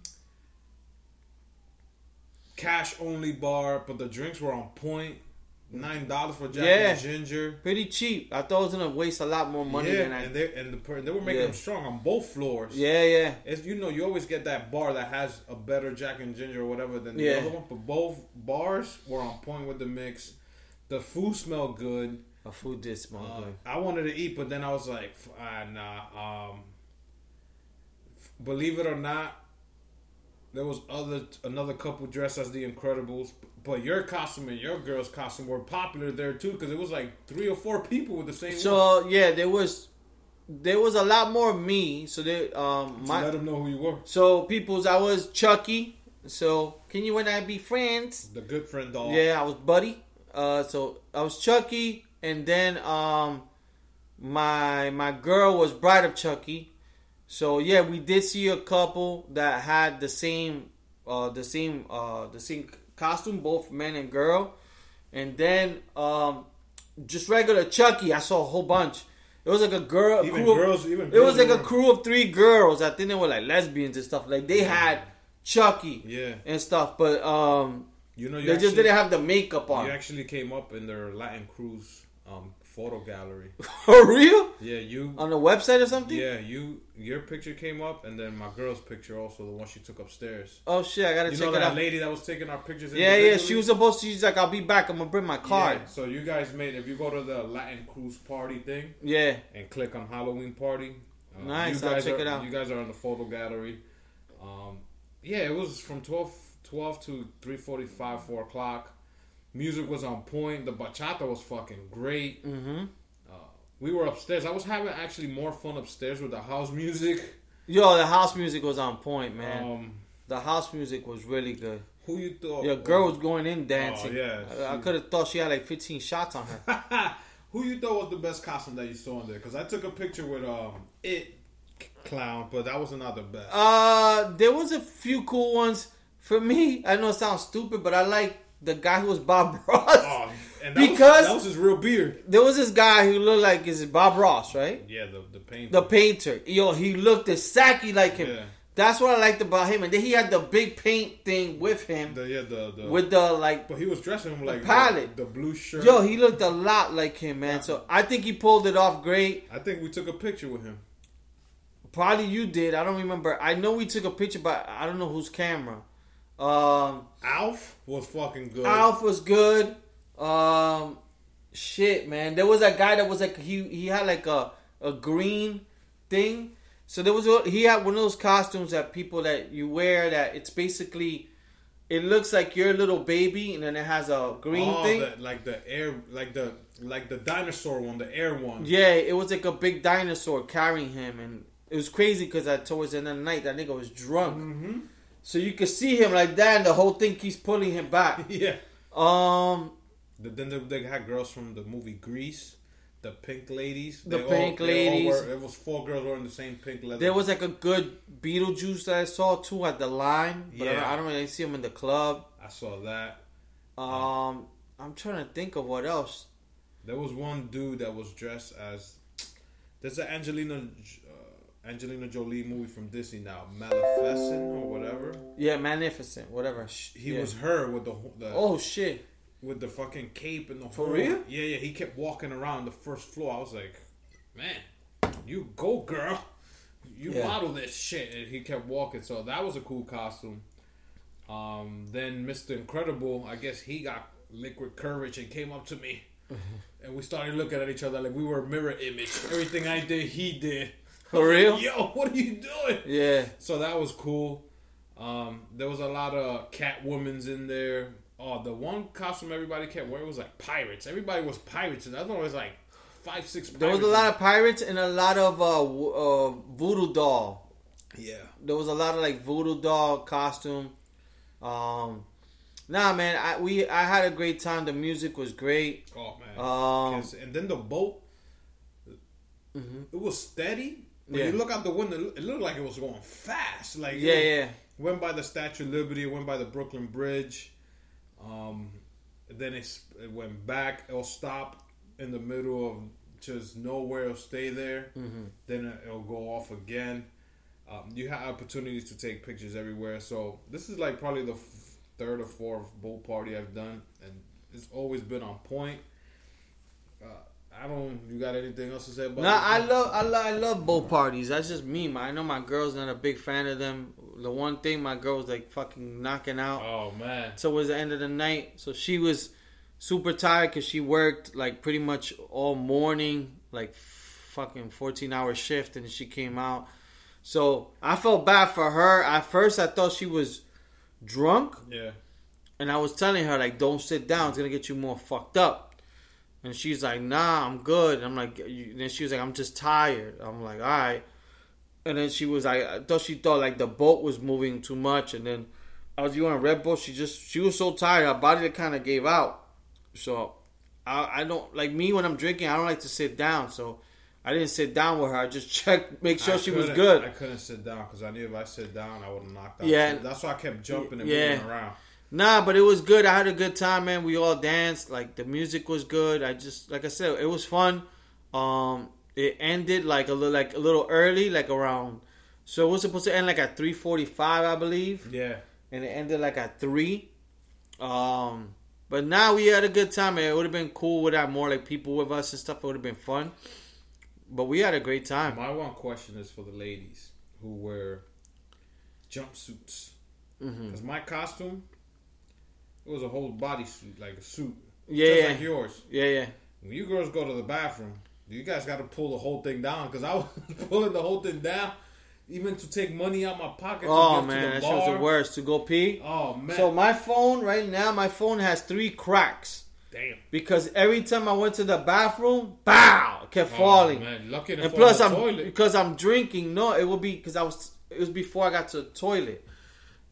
cash only bar, but the drinks were on point. Nine dollars for Jack
Yeah.
and Ginger.
Pretty cheap. I thought it was gonna waste a lot more money
yeah,
than I.
and they and the they were making
Yeah.
them strong on both floors.
yeah, yeah.
It's you know you always get that bar that has a better Jack and Ginger or whatever than the
Yeah.
other one, but both bars were on point with the mix. The food smelled good.
A food smell
Uh. I wanted to eat, but then I was like, ah, nah. Um, believe it or not, there was other another couple dressed as the Incredibles, but your costume and your girl's costume were popular there too because it was like three or four people with the same. one.
So yeah, there was there was a lot more of me. So they um my
let them know who you were.
so people's I was Chucky. So can you and I be friends?
The good friend doll.
Yeah, I was Buddy. Uh, so I was Chucky, and then um, my my girl was Bride of Chucky. So yeah, we did see a couple that had the same uh, the same uh, the same costume, both men and girl, and then um, just regular Chucky. I saw a whole bunch. It was like a girl, a
Even
crew of-
girls- even
it was like a crew of three girls. I think they were like lesbians and stuff. Like they had Chucky
Yeah.
and stuff, but um,
You know, you
they
actually,
just didn't have the makeup on.
You actually came up in their Latin cruise um, photo gallery.
For real?
Yeah, you.
On the website or something?
Yeah, you. Your picture came up, and then my girl's picture also, the one she took upstairs.
Oh shit, I gotta
You
check
know
it
that
out.
lady that was taking our pictures?
Yeah, yeah. She was supposed to. She's like, I'll be back. I'm gonna bring my card.
Yeah, so you guys made if you go to the Latin cruise party thing
Yeah.
and click on Halloween party. uh,
Nice,
You
I'll
guys
check
are,
it out.
You guys are in the photo gallery. Um, yeah, it was from 12, 12 to three forty five, four o'clock. Music was on point. The bachata was fucking great.
Mm-hmm.
Uh, we were upstairs. I was having actually more fun upstairs with the house music.
Yo, the house music was on point, man.
Um,
the house music was really good.
who you thought?
Your girl was going in dancing.
Oh, yeah,
I, I could have thought she had like 15 shots on her.
Who you thought was the best costume that you saw in there? Because I took a picture with um it clown, but that was not the best.
uh, there was a few cool ones. For me, I know it sounds stupid, but I like the guy who was Bob Ross.
oh, and that was,
because-
that was his real beard.
There was this guy who looked like is it Bob Ross, right?
Yeah, the the paint.
The painter. Yo, he looked exactly like him.
Yeah.
That's what I liked about him. And then he had the big paint thing with him.
the yeah the, the
with the like
but he was dressing him like the,
palette.
the blue shirt.
Yo, he looked a lot like him, man. So I think he pulled it off great.
I think we took a picture with him.
Probably you did. I don't remember. I know we took a picture, but I don't know whose camera. Um,
Alf was fucking good.
Alf was good. Um, shit, man. There was a guy that was like he he had like a a green thing. So there was a, he had one of those costumes that people that you wear that it's basically it looks like you're little baby and then it has a green
oh,
thing.
the- like the air, like the like the dinosaur one, the air one.
Yeah, it was like a big dinosaur carrying him, and it was crazy because at towards the end of the night that nigga was drunk,
Mm-hmm.
So you could see him like that, and the whole thing keeps pulling him back.
yeah.
Um,
The- Then they, they had girls from the movie Grease, the pink ladies.
The
They all-
pink
all
ladies.
were- it was four girls wearing the same pink leather.
there was like a good Beetlejuice that I saw too at the line, but I, don't,
Yeah.
I don't really see him in the club.
I saw that.
Um, I'm trying to think of what else.
There was one dude that was dressed as. There's an Angelina Angelina Jolie movie from Disney now, Maleficent or whatever.
Yeah, Magnificent, whatever.
He
Yeah.
was her with the, the
Oh shit!
with the fucking cape and the
For real?
Yeah, yeah. He kept walking around the first floor. I was like, man, you go, girl. You
Yeah.
model this shit, and he kept walking. So that was a cool costume. Um, then Mr. Incredible, I guess he got liquid courage and came up to me, and we started looking at each other like we were mirror image. Everything I did, he did.
For real?
Yo, what are you doing?
Yeah.
So that was cool. Um, there was a lot of Catwoman's in there. Oh, the one costume everybody kept wearing was like pirates. Everybody was pirates, and the other one was like five, six.
There was a lot of pirates and a lot of uh, uh, voodoo doll.
yeah.
There was a lot of like voodoo doll costume. Um, nah, man, I we I had a great time. The music was great.
Oh man.
Um,
and then the boat,
Mhm.
it was steady. When
Yeah.
you look out the window, it looked like it was going fast. Like
yeah, yeah,
went by the Statue of Liberty, it went by the Brooklyn Bridge. Um, then it, it went back. It'll stop in the middle of just nowhere. It'll stay there.
Mhm.
Then it- it'll go off again. Um, you have opportunities to take pictures everywhere. So this is like probably the f- third or fourth boat party I've done, and it's always been on point. I don't. You got anything else to say about?
Nah, I love I love I love both parties. That's just me. man. I know my girl's not a big fan of them. The one thing my girl was like fucking knocking out.
Oh man.
So it was the end of the night. So she was super tired because she worked like pretty much all morning, like fucking 14 hour shift, and she came out. So I felt bad for her. At first, I thought she was drunk,
Yeah.
and I was telling her like, "Don't sit down; it's gonna get you more fucked up." And she's like, "Nah, I'm good." And I'm like, and then she was like, "I'm just tired." I'm like, "All right." And then she was like, I thought she thought like the boat was moving too much, and then I was on a Red Bull. She just she was so tired, her body kind of gave out. So I, I don't like me when I'm drinking. I don't like to sit down. So I didn't sit down with her. I just checked, make sure
I
she was good.
I couldn't sit down because I knew if I sit down, I would have knocked out.
Yeah.
That's why I kept jumping and
Yeah.
moving around.
Nah, but it was good. I had a good time, man. We all danced. Like the music was good. I just like I said, it was fun. Um, it ended like a little like a little early, like around. So it was supposed to end like at three forty five, I believe,
Yeah.
and it ended like at three. Um, but now we had a good time. Man. It would have been cool without more like people with us and stuff. It would have been fun. But we had a great time.
My one question is for the ladies who wear jumpsuits. Because my costume, it was a whole bodysuit, like a suit.
Yeah,
just
yeah,
like yours.
yeah, yeah.
When you girls go to the bathroom, you guys got to pull the whole thing down. Because I was pulling the whole thing down, even to take money out my pocket.
Oh
to get
man,
to
that was the worst to go pee.
Oh man,
So my phone right now, my phone has three cracks
damn.
because every time I went to the bathroom, bow, it kept oh, falling.
Oh, man, lucky to
and plus, I'm
toilet.
because I'm drinking. No, it would be because I was. It was before I got to the toilet.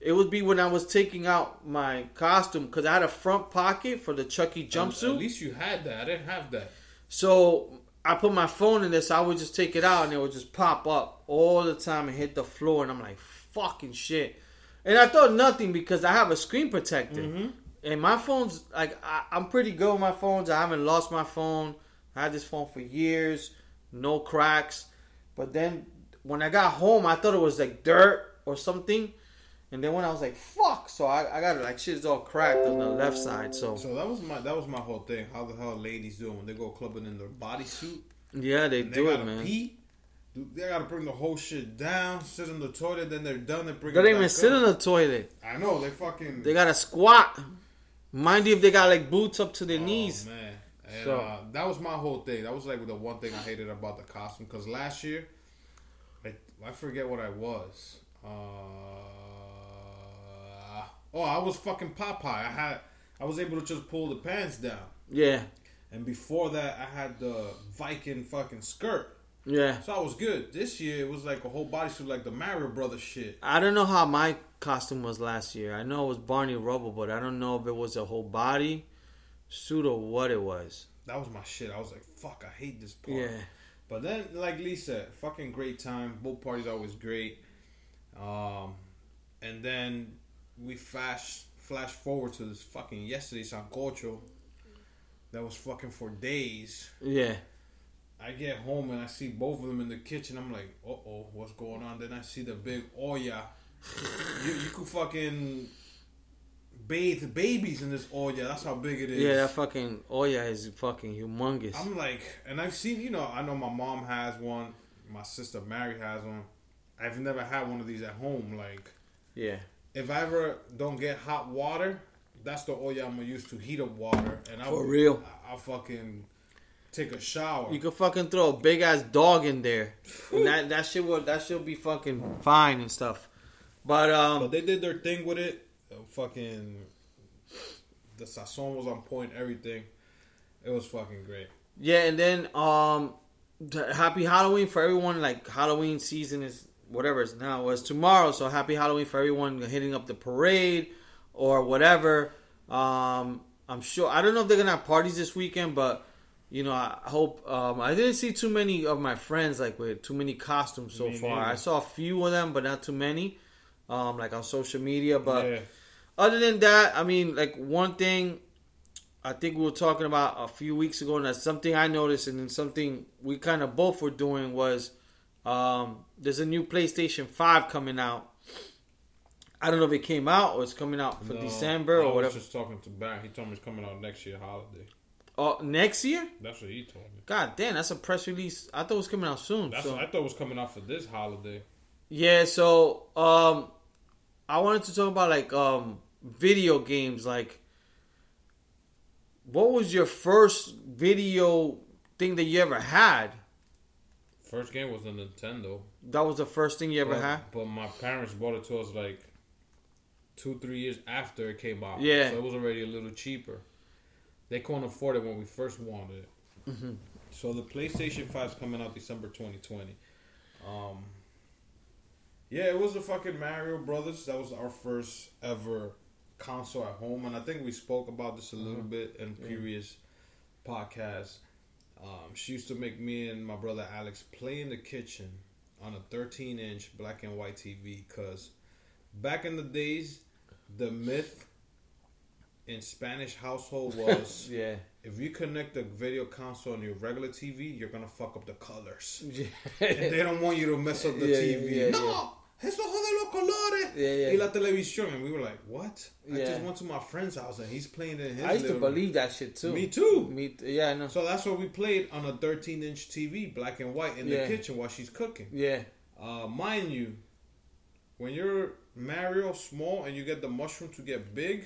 It would be when I was taking out my costume because I had a front pocket for the Chucky jumpsuit.
At least you had that. I didn't have that.
So I put my phone in there, so I would just take it out and it would just pop up all the time and hit the floor, and I'm like, fucking shit. And I thought nothing because I have a screen protector.
Mm-hmm.
And my phone's like I, I'm pretty good with my phones. I haven't lost my phone. I had this phone for years, no cracks. But then when I got home, I thought it was like dirt or something. And then when I was like, "Fuck!" So I, I got it like shit's all cracked on the left side. So
So that was my that was my whole thing. How the hell ladies do it when they go clubbing in their bodysuit?
yeah, they do
they
it,
gotta
man.
pee. Dude, They gotta bring the whole shit down, sit in the toilet, then they're done. They bring
They don't even sit
up.
in the toilet.
I know they fucking.
They got to squat. Mind you, if they got like boots up to their
oh,
knees.
man. And
So-
uh, that was my whole thing. That was like the one thing I hated about the costume because last year, I, I forget what I was. Uh, oh, I was fucking Popeye. I had I was able to just pull the pants down,
Yeah,
and before that, I had the Viking fucking skirt.
yeah.
So I was good. This year, it was like a whole bodysuit, like the Mario Brothers shit.
I don't know how my costume was last year. I know it was Barney Rubble, but I don't know if it was a whole body suit or what it was.
That was my shit. I was like, fuck, I hate this part.
Yeah.
But then, like Lisa, fucking great time. Both parties always great. Um, and then we flash flash forward to this fucking yesterday Sancocho. That was fucking for days.
Yeah.
I get home and I see both of them in the kitchen. I'm like, uh oh, what's going on? Then I see the big olla. you, you could fucking bathe babies in this olla. That's how big it is.
Yeah, that fucking olla is fucking humongous.
I'm like, and I've seen, you know, I know my mom has one, my sister Mary has one. I've never had one of these at home. Like,
yeah.
If I ever don't get hot water, that's the oil I'm gonna use to heat up water, and I'll,
For real.
I'll fucking take a shower.
You could fucking throw a big ass dog in there, and that that shit will that shit will be fucking fine and stuff. But um,
but they did their thing with it. Uh, fucking, the sazon was on point. Everything, it was fucking great.
Yeah, and then um, happy Halloween for everyone. Like Halloween season is whatever it's now was tomorrow, so happy Halloween for everyone hitting up the parade or whatever. Um, I'm sure I don't know if they're gonna have parties this weekend, but you know I hope. Um, I didn't see too many of my friends like with too many costumes so
Me
far.
neither.
I saw a few of them, but not too many. Um, like on social media, but
yeah,
other than that, I mean, like one thing I think we were talking about a few weeks ago, and that's something I noticed, and then something we kind of both were doing was um, there's a new PlayStation 5 coming out. I don't know if it came out or it's coming out for
No,
December
I
or
was
whatever.
just talking to Barry. He told me it's coming out next year, holiday.
Oh, next year?
That's what he told me.
God damn, that's a press release. I thought it was coming out soon.
That's
so.
I thought it was coming out for this holiday.
Yeah, so um I wanted to talk about like um video games like what was your first video thing that you ever had?
First game was a Nintendo.
That was the first thing you ever
but,
had?
But my parents bought it to us like two, three years after it came out.
Yeah.
So it was already a little cheaper. They couldn't afford it when we first wanted it.
Mm-hmm.
So the PlayStation 5 is coming out December 2020. Um, yeah, it was the fucking Mario Brothers. That was our first ever console at home. And I think we spoke about this a little
Uh-huh.
bit in previous podcasts. Um, she used to make me and my brother Alex play in the kitchen on a 13 inch black and white TV because back in the days, the myth in Spanish household was
Yeah.
if you connect the video console on your regular TV, you're gonna fuck up the colors.
yeah.
And they don't want you to mess up the
Yeah,
TV.
yeah,
no,
yeah.
eso jode los colores.
Yeah, yeah.
Y la televisión. And we were like, what? I
Yeah.
just went to my friend's house and he's playing it in his
I used to believe that shit too.
Me too.
Me t- yeah, I know.
So that's what we played on a 13 inch TV, black and white, in
Yeah.
the kitchen while she's cooking.
Yeah.
Uh, mind you, when you're Mario small and you get the mushroom to get big,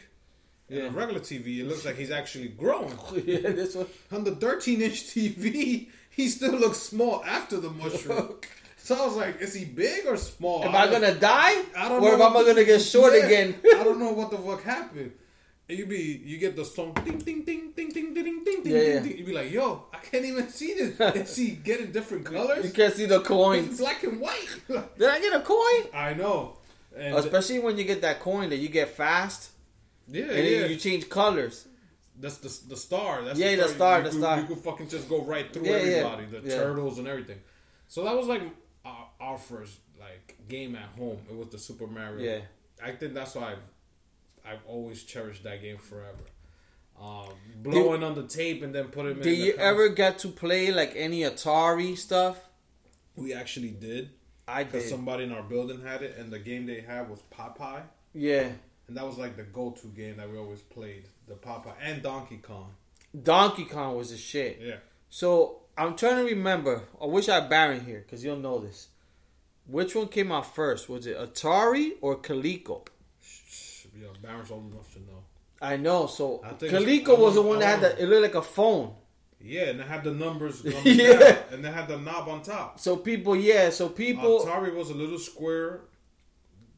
in a regular TV, it looks like he's actually growing.
yeah, this one.
On the 13 inch TV, he still looks small after the mushroom. So I was like, is he big or small?
Am I, I gonna die?
I don't
or
know.
Or am I gonna get short
yeah,
again?
I don't know what the fuck happened. And you be you get the song ding ding ding ding ding ding ding ding
yeah.
ding. You be like, yo, I can't even see this. Is he getting different colors?
You can't see the
coin.
It's
black and white.
Did I get a coin?
I know. And oh,
Especially when you get that coin that you get fast.
Yeah,
and
yeah.
you change colors.
That's the the star. That's
yeah, the star. The star.
You,
the star.
You, you could fucking just go right through
yeah,
everybody, yeah. the
yeah.
turtles and everything. So that was like our, first like game at home. It was the Super Mario.
Yeah.
I think that's why I've, I've always cherished that game forever. Um, blowing on the tape and then putting it.
Did
in the
you ever get to play like any Atari stuff?
We actually did
I
because
did.
somebody in our building had it, and the game they had was Popeye,
Yeah.
and that was like the go-to game that we always played. The Popeye and Donkey Kong.
Donkey Kong was the shit.
Yeah.
So I'm trying to remember. I wish I had Baron here because you'll know this. Which one came out first? Was it Atari or Coleco?
Yo, Barron's old enough to know.
I know. So
I think
Coleco was the one that had the. It looked like a phone.
Yeah, and they had the numbers
Yeah.
down, and they had the knob on top.
So people, yeah, so people,
Atari was a little square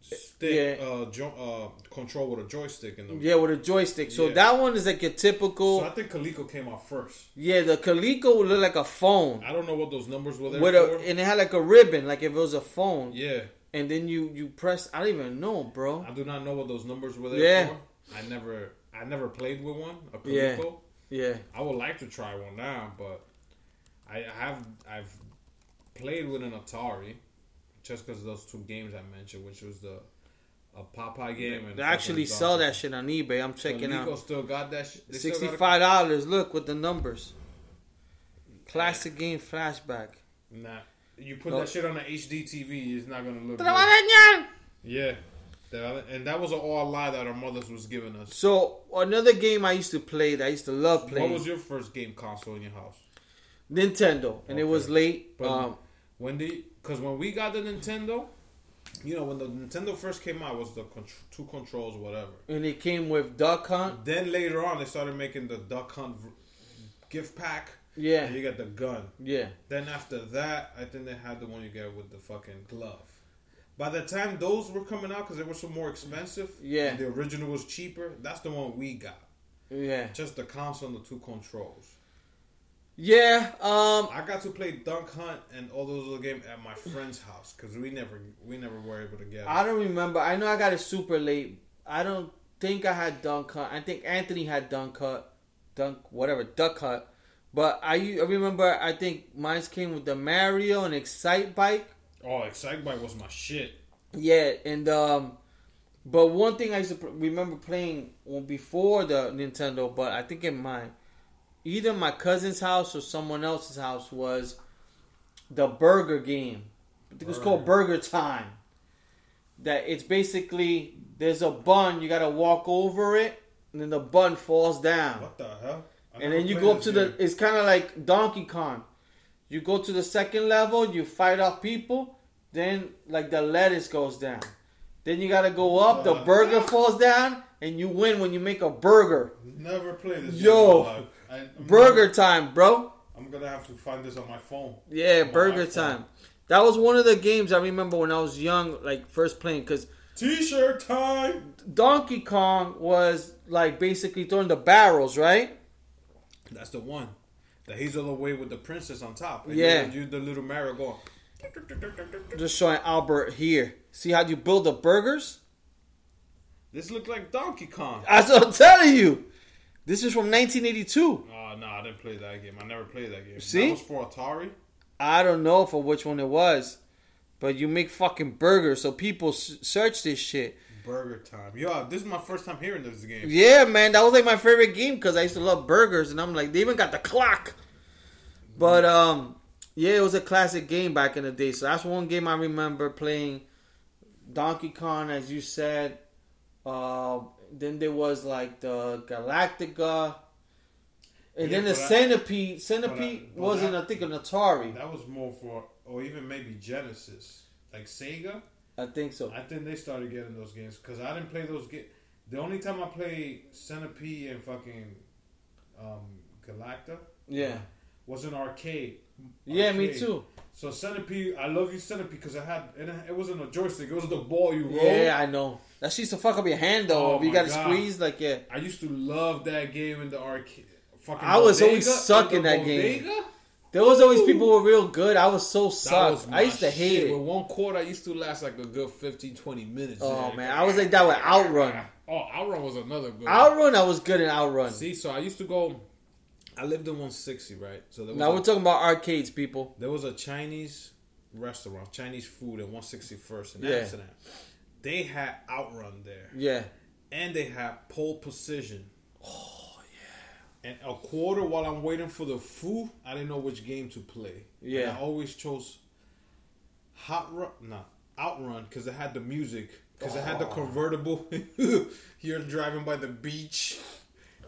stick
Yeah.
uh, jo- uh, control with a joystick in the.
yeah, with a joystick. So
Yeah.
that one is like a typical.
So I think Coleco came out first.
yeah, the Coleco would look like a phone
I don't know what those numbers were there
with
for.
a, and it had like a ribbon, like if it was a phone.
yeah,
And then you you press. I don't even know, bro.
I do not know what those numbers were there
Yeah.
for. I never, I never played with one. A
Yeah. Yeah,
I would like to try one now, but I have I've played with an Atari just because those two games I mentioned, which was the a Popeye game and
they actually sell that shit on eBay. I'm checking
Coleco
out.
still got that. Sh- they
Sixty five dollars. Look with the numbers. Classic game flashback.
Nah, you put
No.
that shit on an HD TV, it's not gonna look. good.
So
Yeah, and that was an all lie that our mothers was giving us.
So another game I used to play that I used to love playing.
What was your first game console in your house?
Nintendo, and it was late.
But-
Um,
When the because when we got the Nintendo, you know when the Nintendo first came out it was the two controls whatever.
and it came with Duck Hunt.
Then later on they started making the Duck Hunt gift pack.
Yeah,
you got the gun.
yeah.
Then after that, I think they had the one you get with the fucking glove. By the time those were coming out, because they were so more expensive,
Yeah.
and the original was cheaper. That's the one we got.
Yeah,
Just the console and the two controls.
Yeah. Um,
I got to play Dunk Hunt and all those other games at my friend's house because we never we never were able to get.
I don't remember. I know I got it super late. I don't think I had Dunk Hunt. I think Anthony had Dunk Hunt, Dunk whatever Duck Hunt. But I, I remember. I think mine came with the Mario and Excite Bike.
Oh, Excite Bike was my shit.
Yeah, and um, but one thing I used to pr- remember playing well, before the Nintendo, but I think in my either my cousin's house or someone else's house was the burger game. I think it's called Burger Time. That it's basically there's a bun, you gotta walk over it, and then the bun falls down
What the hell? I
and then you go up to the it's kind of like donkey kong you go to the second level you fight off people then like the lettuce goes down then you gotta go up the burger falls down and you win when you make a burger
Never played this.
Yo.
Game in my. I, I'm
burger time bro
I'm gonna have to find this on my phone.
yeah
On
burger time that was one of the games i remember when i was young like first playing because
T-shirt time.
donkey kong was like basically throwing the barrels right
That's the one. The hazel away with the princess on top. And
Yeah.
You, you the little Mario going.
just showing albert here see how you build the burgers
This looked like Donkey Kong.
That's what I'm telling you. This is from 1982.
Oh no, I didn't play that game. I never played that game.
See?
that was for Atari.
I don't know for which one it was, but you make fucking burgers, so people s- search this shit.
Burger time. Yo, this is my first time hearing this game.
Yeah, man, that was like my favorite game because I used to love burgers, and I'm like, they even got the clock. But um, yeah, it was a classic game back in the day. So that's one game I remember playing. Donkey Kong, as you said. Uh, then there was like the Galactica. And
Yeah,
then the
but I-
Centipede. Centipede
but
wasn't,
that-
I think, an Atari.
That was more for, or even maybe Genesis, like Sega.
I think so.
I think they started getting those games because I didn't play those games. The only time I played Centipede and fucking um, Galacta
Yeah.
was in arcade.
Yeah, me too.
So Centipede, I love you Centipede because I had it, it wasn't a joystick; it was the ball you roll.
Yeah, I know. That shit used to fuck up your hand though.
Oh
you got to squeeze, like yeah.
I used to love that game in the arcade. Fucking
I was always
Bodega,
suck in
the
that game. There was always people who were real good. I was so sucked.
was
I used to hate
shit.
it.
With one quarter, I used to last like a good 15, 20 minutes.
Oh
Yeah.
man, I was like that with Outrun.
Oh, Outrun was another good. one.
Outrun, I was good in Outrun.
See, so I used to go. I lived in 160, right? So there was,
Now
a,
we're talking about arcades, people.
there was a Chinese restaurant, Chinese food in 161st in
Yeah.
Amsterdam. They had Outrun there,
Yeah.
and they had Pole Position. Oh yeah. And a quarter while I'm waiting for the food, I didn't know which game to play. And
Yeah.
I always chose Hot Run, no, Outrun, because it had the music. Because it had the
Oh.
convertible. You're driving by the beach.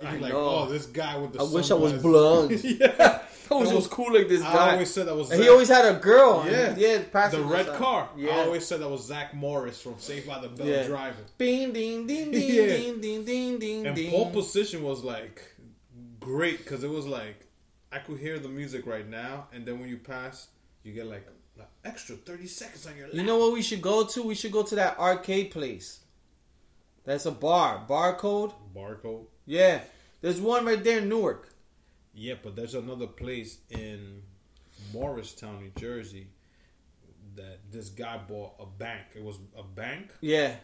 You're like,
know.
oh, this guy with the
I wish I was blonde.
yeah.
I wish I was cool like this
I
guy.
I always said that was
he always had a girl.
Yeah.
yeah.
the red
side.
car.
Yeah.
I always said that was Zach Morris from Saved by the Bell
Yeah.
driving.
Ding ding ding ding
Yeah.
ding ding ding ding
And
ding.
pole position was like great because it was like I could hear the music right now, and then when you pass, you get like an extra thirty seconds on your. Lap.
You know what we should go to? We should go to that arcade place. That's a bar. Barcode.
barcode.
Yeah. There's one right there in Newark.
Yeah, but there's another place in Morristown, New Jersey, that this guy bought a bank. It was a bank,
Yeah.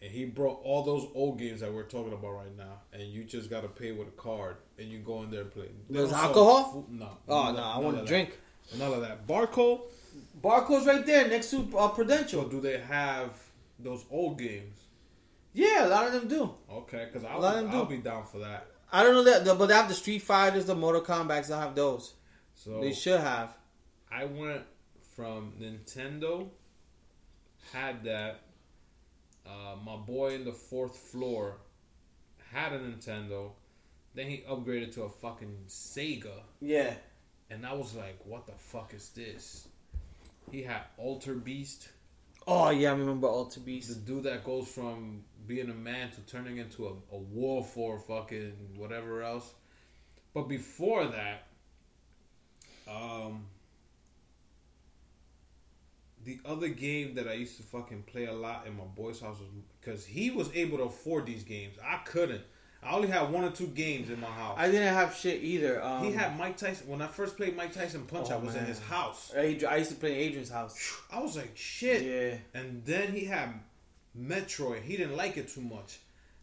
and he brought all those old games that we're talking about right now, and you just got to pay with a card, and you go in there and play. They
There's alcohol?
food- No.
Oh no, I want to
that.
drink.
None of that. Barcode.
Barcode's right there next to uh,
So
Prudential.
do they have those old games?
Yeah, a lot of them do.
Okay, because I'll,
them
I'll
do.
be down for that.
I don't know that, but they have the Street Fighters, the Mortal Kombat's. They have those.
So
They should have.
I went from Nintendo, had that. Uh, my boy in the fourth floor had a Nintendo. Then he upgraded to a fucking Sega.
Yeah.
And I was like, what the fuck is this? He had Alter Beast.
Oh yeah, I remember
Alter
Beast.
The dude that goes from being a man to turning into a, a wolf or fucking whatever else. But before that, um, the other game that I used to fucking play a lot in my boy's house was because he was able to afford these games. I couldn't. I only had one or two games in my house.
I didn't have shit either. Um,
he had Mike Tyson. When I first played Mike Tyson Punch,
Oh,
I was in his house.
I used to play in Adrian's house.
I was like, shit.
Yeah.
And then he had Metroid. He didn't like it too much.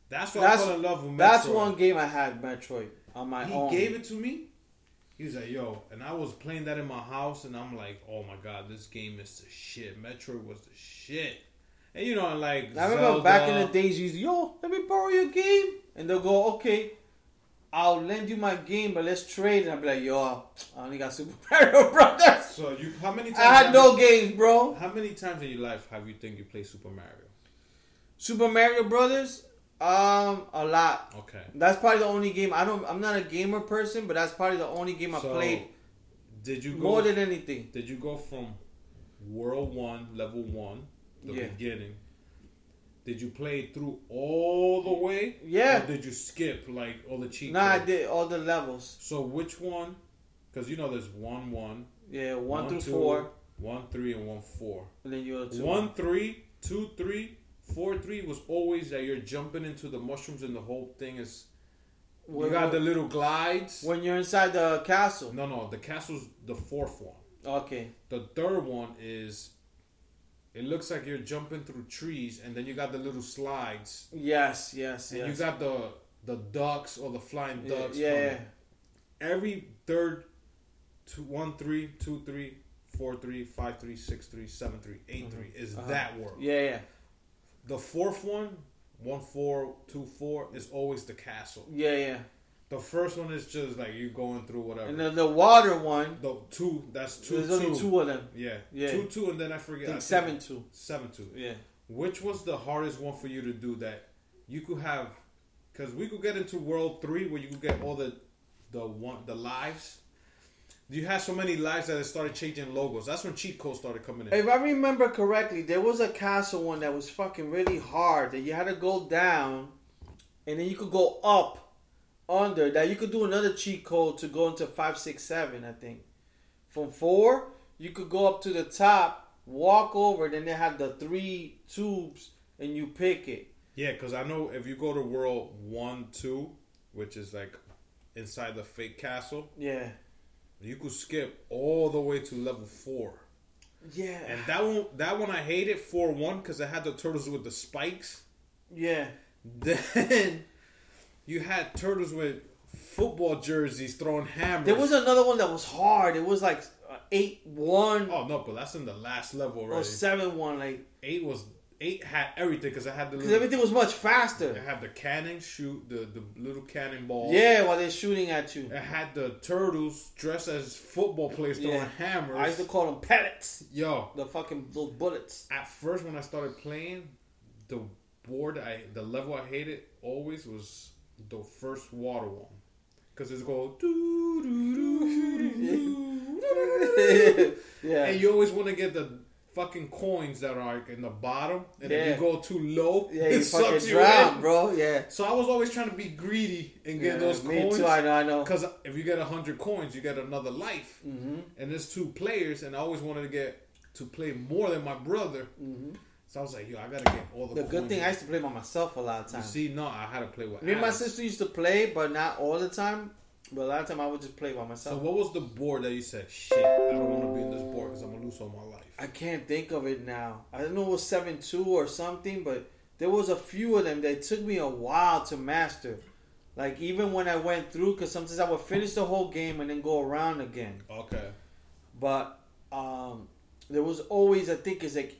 That's why
That's
I fell in love with Metroid.
that's one game I had Metroid on my
He
own.
gave it to me. He was like, yo, and I was playing that in my house, and I'm like, oh my god, this game is the shit. Metroid was the shit. And you know, like,
I remember
Zelda,
back in the days, you used yo, let me borrow your game, and they'll go, okay, I'll lend you my game, but let's trade. And I'll be like, yo, I only got Super Mario Brothers.
So you, how many times?
I had no
you-
games, bro.
How many times in your life have you think you played Super Mario?
Super Mario Brothers, um, a lot.
Okay.
That's probably the only game I don't. I'm not a gamer person, but that's probably the only game I
So,
played
Did you go?
more than anything.
Did you go from World One, Level One, the
Yeah.
beginning? Did you play through all the way?
Yeah.
Or did you skip like all the cheat?
Nah, I did all the levels.
So which one? Because you know there's one one,
Yeah, one, through
two,
four,
one three, and one four.
and then you
One three, two three, four three was always that you're jumping into the mushrooms and the whole thing is. You got the little glides.
when you're inside the castle.
No, no, the castle's the fourth one.
Okay.
The third one is it looks like you're jumping through trees and then you got the little slides.
Yes, yes,
And
yes.
you got the the ducks or the flying
yeah,
ducks.
yeah.
Every third two one three, two three, four three, five three, six three, seven three, eight three is
Uh-huh.
that world.
Yeah, yeah,
The fourth one, one four, two four, is always the castle.
yeah, yeah.
The first one is just like you going through whatever.
And then the water one,
the two, that's two,
there's
two.
only two of them.
Yeah,
Yeah.
two, two, and then I
I
forget.
think
I
seven two.
seven, two.
Yeah.
Which was the hardest one for you to do that you could have? Because we could get into World Three where you could get all the the one the lives. You had so many lives that it started changing logos. That's when cheat codes started coming in.
If I remember correctly, there was a castle one that was fucking really hard that you had to go down, and then you could go up under. That you could do another cheat code to go into five, six, seven. I think from four you could go up to the top, walk over, then they have the three tubes, and you pick it.
Yeah, because I know if you go to World One, Two, which is like inside the fake castle,
Yeah,
you could skip all the way to level four.
yeah,
And that one, that one I hated four one because it had the turtles with the spikes.
yeah.
Then you had turtles with football jerseys throwing hammers.
There was another one that was hard. It was like uh, eight one.
Oh no, but that's in the last level
or
already.
seven one, like
Eight was eight had everything because it had the
because
little,
everything was much
it
faster.
had the cannon shoot the the little cannonball.
Yeah, while they're shooting at you.
It had the turtles dressed as football players throwing
Yeah.
hammers.
I used to call them pellets.
Yo,
The fucking those bullets.
at first when I started playing, the board I the level I hated always was the first water one because it's go doo doo doo doo.
yeah.
and you always want to get the fucking coins that are like in the bottom, and
Yeah.
if you go too low,
Yeah,
it sucks you
drown,
in.
bro. Yeah.
So I was always trying to be greedy and get
Yeah,
those
me
coins.
too. I know. I know.
Because if you get hundred coins, you get another life.
Mm-hmm.
And there's two players, and I always wanted to get to play more than my brother.
Mm-hmm.
So I was like, yo, I gotta get all the.
The good thing I used to play by myself a lot of
You
times.
see, no, I had to play with.
Me and my sister used to play, but not all the time. But a lot of time I would just play by myself.
So what was the board that you said? Shit, I don't want to be in this board because I'm gonna lose all my life.
I can't think of it now. I don't know it was seven two or something, but there was a few of them that took me a while to master. Like even when I went through, because sometimes I would finish the whole game and then go around again.
Okay.
But um, there was always I think it's like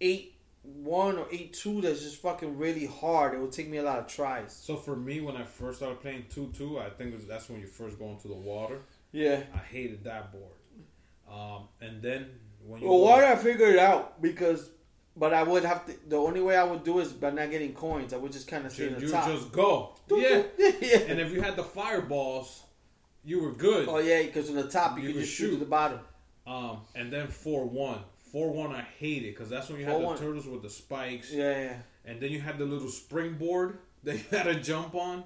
eight one or eight two that's just fucking really hard. It would take me a lot of tries.
So for me, when I first started playing two two, I think that's when you first go into the water.
Yeah.
I hated that board. Um, and then when you
Well, water I figured it out because, but I would have to. The only way I would do is by not getting coins. I would just kind of stay
you,
in the
you
top.
just go. Yeah.
yeah.
And if you had the fireballs, you were good.
Oh yeah, because on the top you,
You could
just shoot to the bottom.
Um, and then four one. Four one, I hated because that's when you had
4-1.
the turtles with the spikes,
Yeah, yeah.
and then you had the little springboard that you had to jump on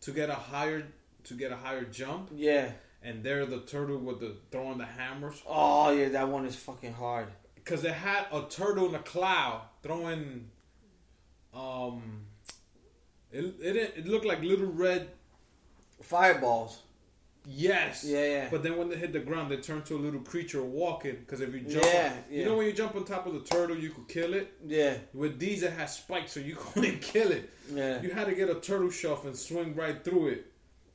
to get a higher to get a higher jump.
Yeah.
And there, the turtle with the throwing the hammers
Oh yeah, that one is fucking hard.
because it had a turtle in a cloud throwing. Um, it it it looked like little red.
Fireballs.
Yes.
Yeah, yeah.
But then when they hit the ground, they turn to a little creature walking. Because if you jump,
Yeah,
on,
yeah.
you know when you jump on top of the turtle, you could kill it.
Yeah,
With these, it has spikes, so you couldn't kill it.
yeah.
You had to get a turtle shove and swing right through it,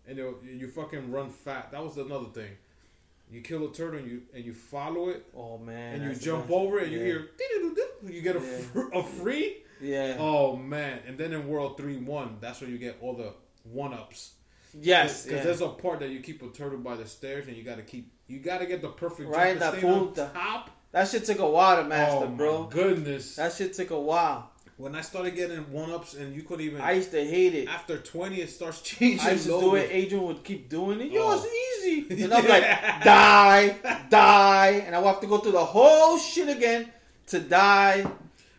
and you you fucking run fat. That was another thing. You kill a turtle and you and you follow it,
Oh man.
and you jump over it, and you hear you get a,
Yeah.
fr- a free.
Yeah.
Oh man! And then in World Three One, that's where you get all the one ups.
yes.
because
yeah.
there's a part that you keep a turtle by the stairs, and you got to keep you got to get the perfect
Right
jump to
that punta.
top.
That shit took a while to master,
oh
bro.
goodness!
That shit took a while.
When I started getting one ups, and you couldn't even
I used to hate it.
after twenty, it starts changing.
I used to do it. Adrian would keep doing it. Yo,
Oh.
it's easy. And I'm like, die, die, and I would have to go through the whole shit again to die.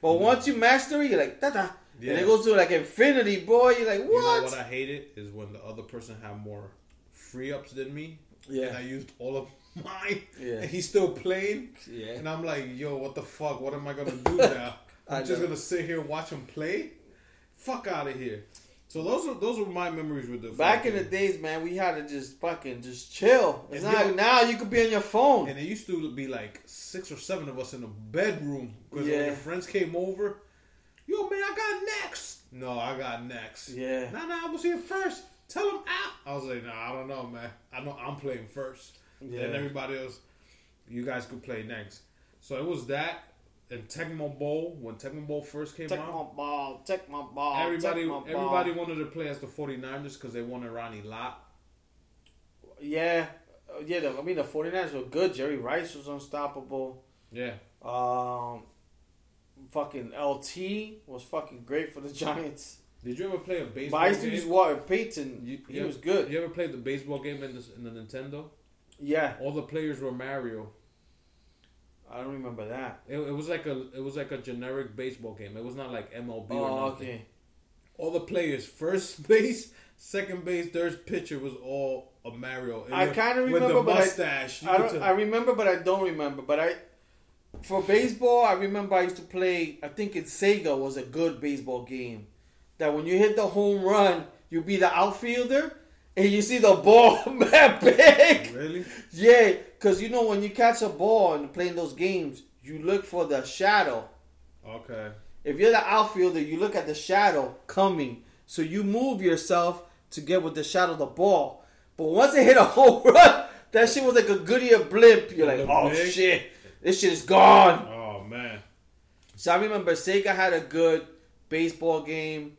But mm-hmm. once you master it, you're like, da da.
Yeah.
And it goes to like infinity, boy. You're like, what?
You know
what?
what I hated is when the other person had more free ups than me.
Yeah.
And I used all of mine.
Yeah.
And he's still playing.
Yeah.
And I'm like, yo, what the fuck? What am I gonna do now? I'm just
um,
gonna sit here and watch him play? Fuck out of here. So those are those are my memories with the
Back in the days, man, we had to just fucking just chill. It's
And
not now you could be on your phone.
And it used to be like six or seven of us in a bedroom because when
Yeah.
your friends came over, yo man, I got next. No, I got next.
Yeah.
Nah, nah, I was here first. Tell him out. I was like, nah, I don't know, man. I know I'm playing first.
Yeah.
Then everybody else, you guys could play next. So it was that and Tecmo Bowl when Tecmo Bowl first came
Take
out.
ball, take my ball.
Everybody,
take my ball.
everybody wanted to play as the 49ers because they wanted Ronnie Lott.
Yeah, Uh, yeah. The, I mean, the 49ers were good. Jerry Rice was unstoppable.
Yeah,
Um, fucking LT was fucking great for the Giants.
did you ever play a
But
baseball
I used to use Walter Payton.
You-
he
you
was
ever-
good.
You ever played the baseball game in, this, in the Nintendo?
Yeah,
All the players were Mario.
I don't remember that.
It, it was like a it was like a generic baseball game. It was not like MLB or
Oh,
nothing.
okay.
All the players, first base, second base, third pitcher was all a Mario. It
I kinda
with
remember, but I-
mustache. you
I don't. I remember, but I don't remember. But I, for baseball, I remember I used to play. I think it's Sega was a good baseball game. That when you hit the home run, you be the outfielder, and you see the ball that big.
really?
Yeah, because you know when you catch a ball and playing those games, you look for the shadow.
Okay.
If you're the outfielder, you look at the shadow coming, so you move yourself to get with the shadow of the ball. But once it hit a home run, that shit was like a Goodyear blimp. You're like, oh
big.
shit, this shit is gone.
Oh man.
So I remember Sega had a good baseball game.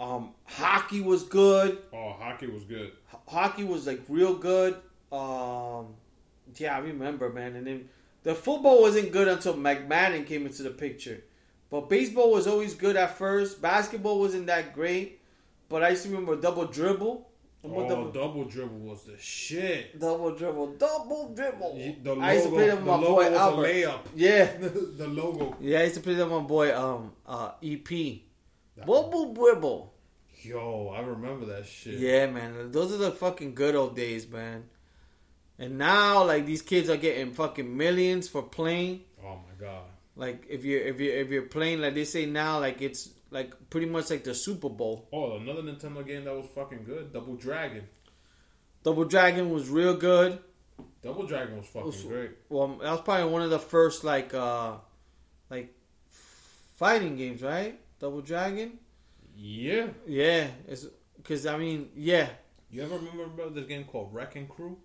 Um, hockey was good.
Oh, hockey was good.
H- hockey was like real good. Um, yeah, I remember, man. And then the football wasn't good until McMahon came into the picture. But baseball was always good at first. Basketball wasn't that great. But I used to remember double dribble.
Oh,
double,
double dribble was the shit.
double dribble, double dribble.
The logo,
I used to play them with my boy Albert. Yeah,
the logo.
yeah, I used to play them with my boy um uh EP. Double dribble.
Yo, I remember that shit.
Yeah, man, those are the fucking good old days, man. And now, like these kids are getting fucking millions for playing.
Oh my god.
Like if you're if you are if you're playing like they say now, like it's like pretty much like the Super Bowl.
Oh, another Nintendo game that was fucking good. Double Dragon.
Double Dragon was real good.
Double Dragon was fucking
Was-
great.
Well, that was probably one of the first like uh like fighting games, right? Double Dragon.
Yeah.
Yeah, it's because I mean, yeah,
You ever remember about this game called Wrecking Crew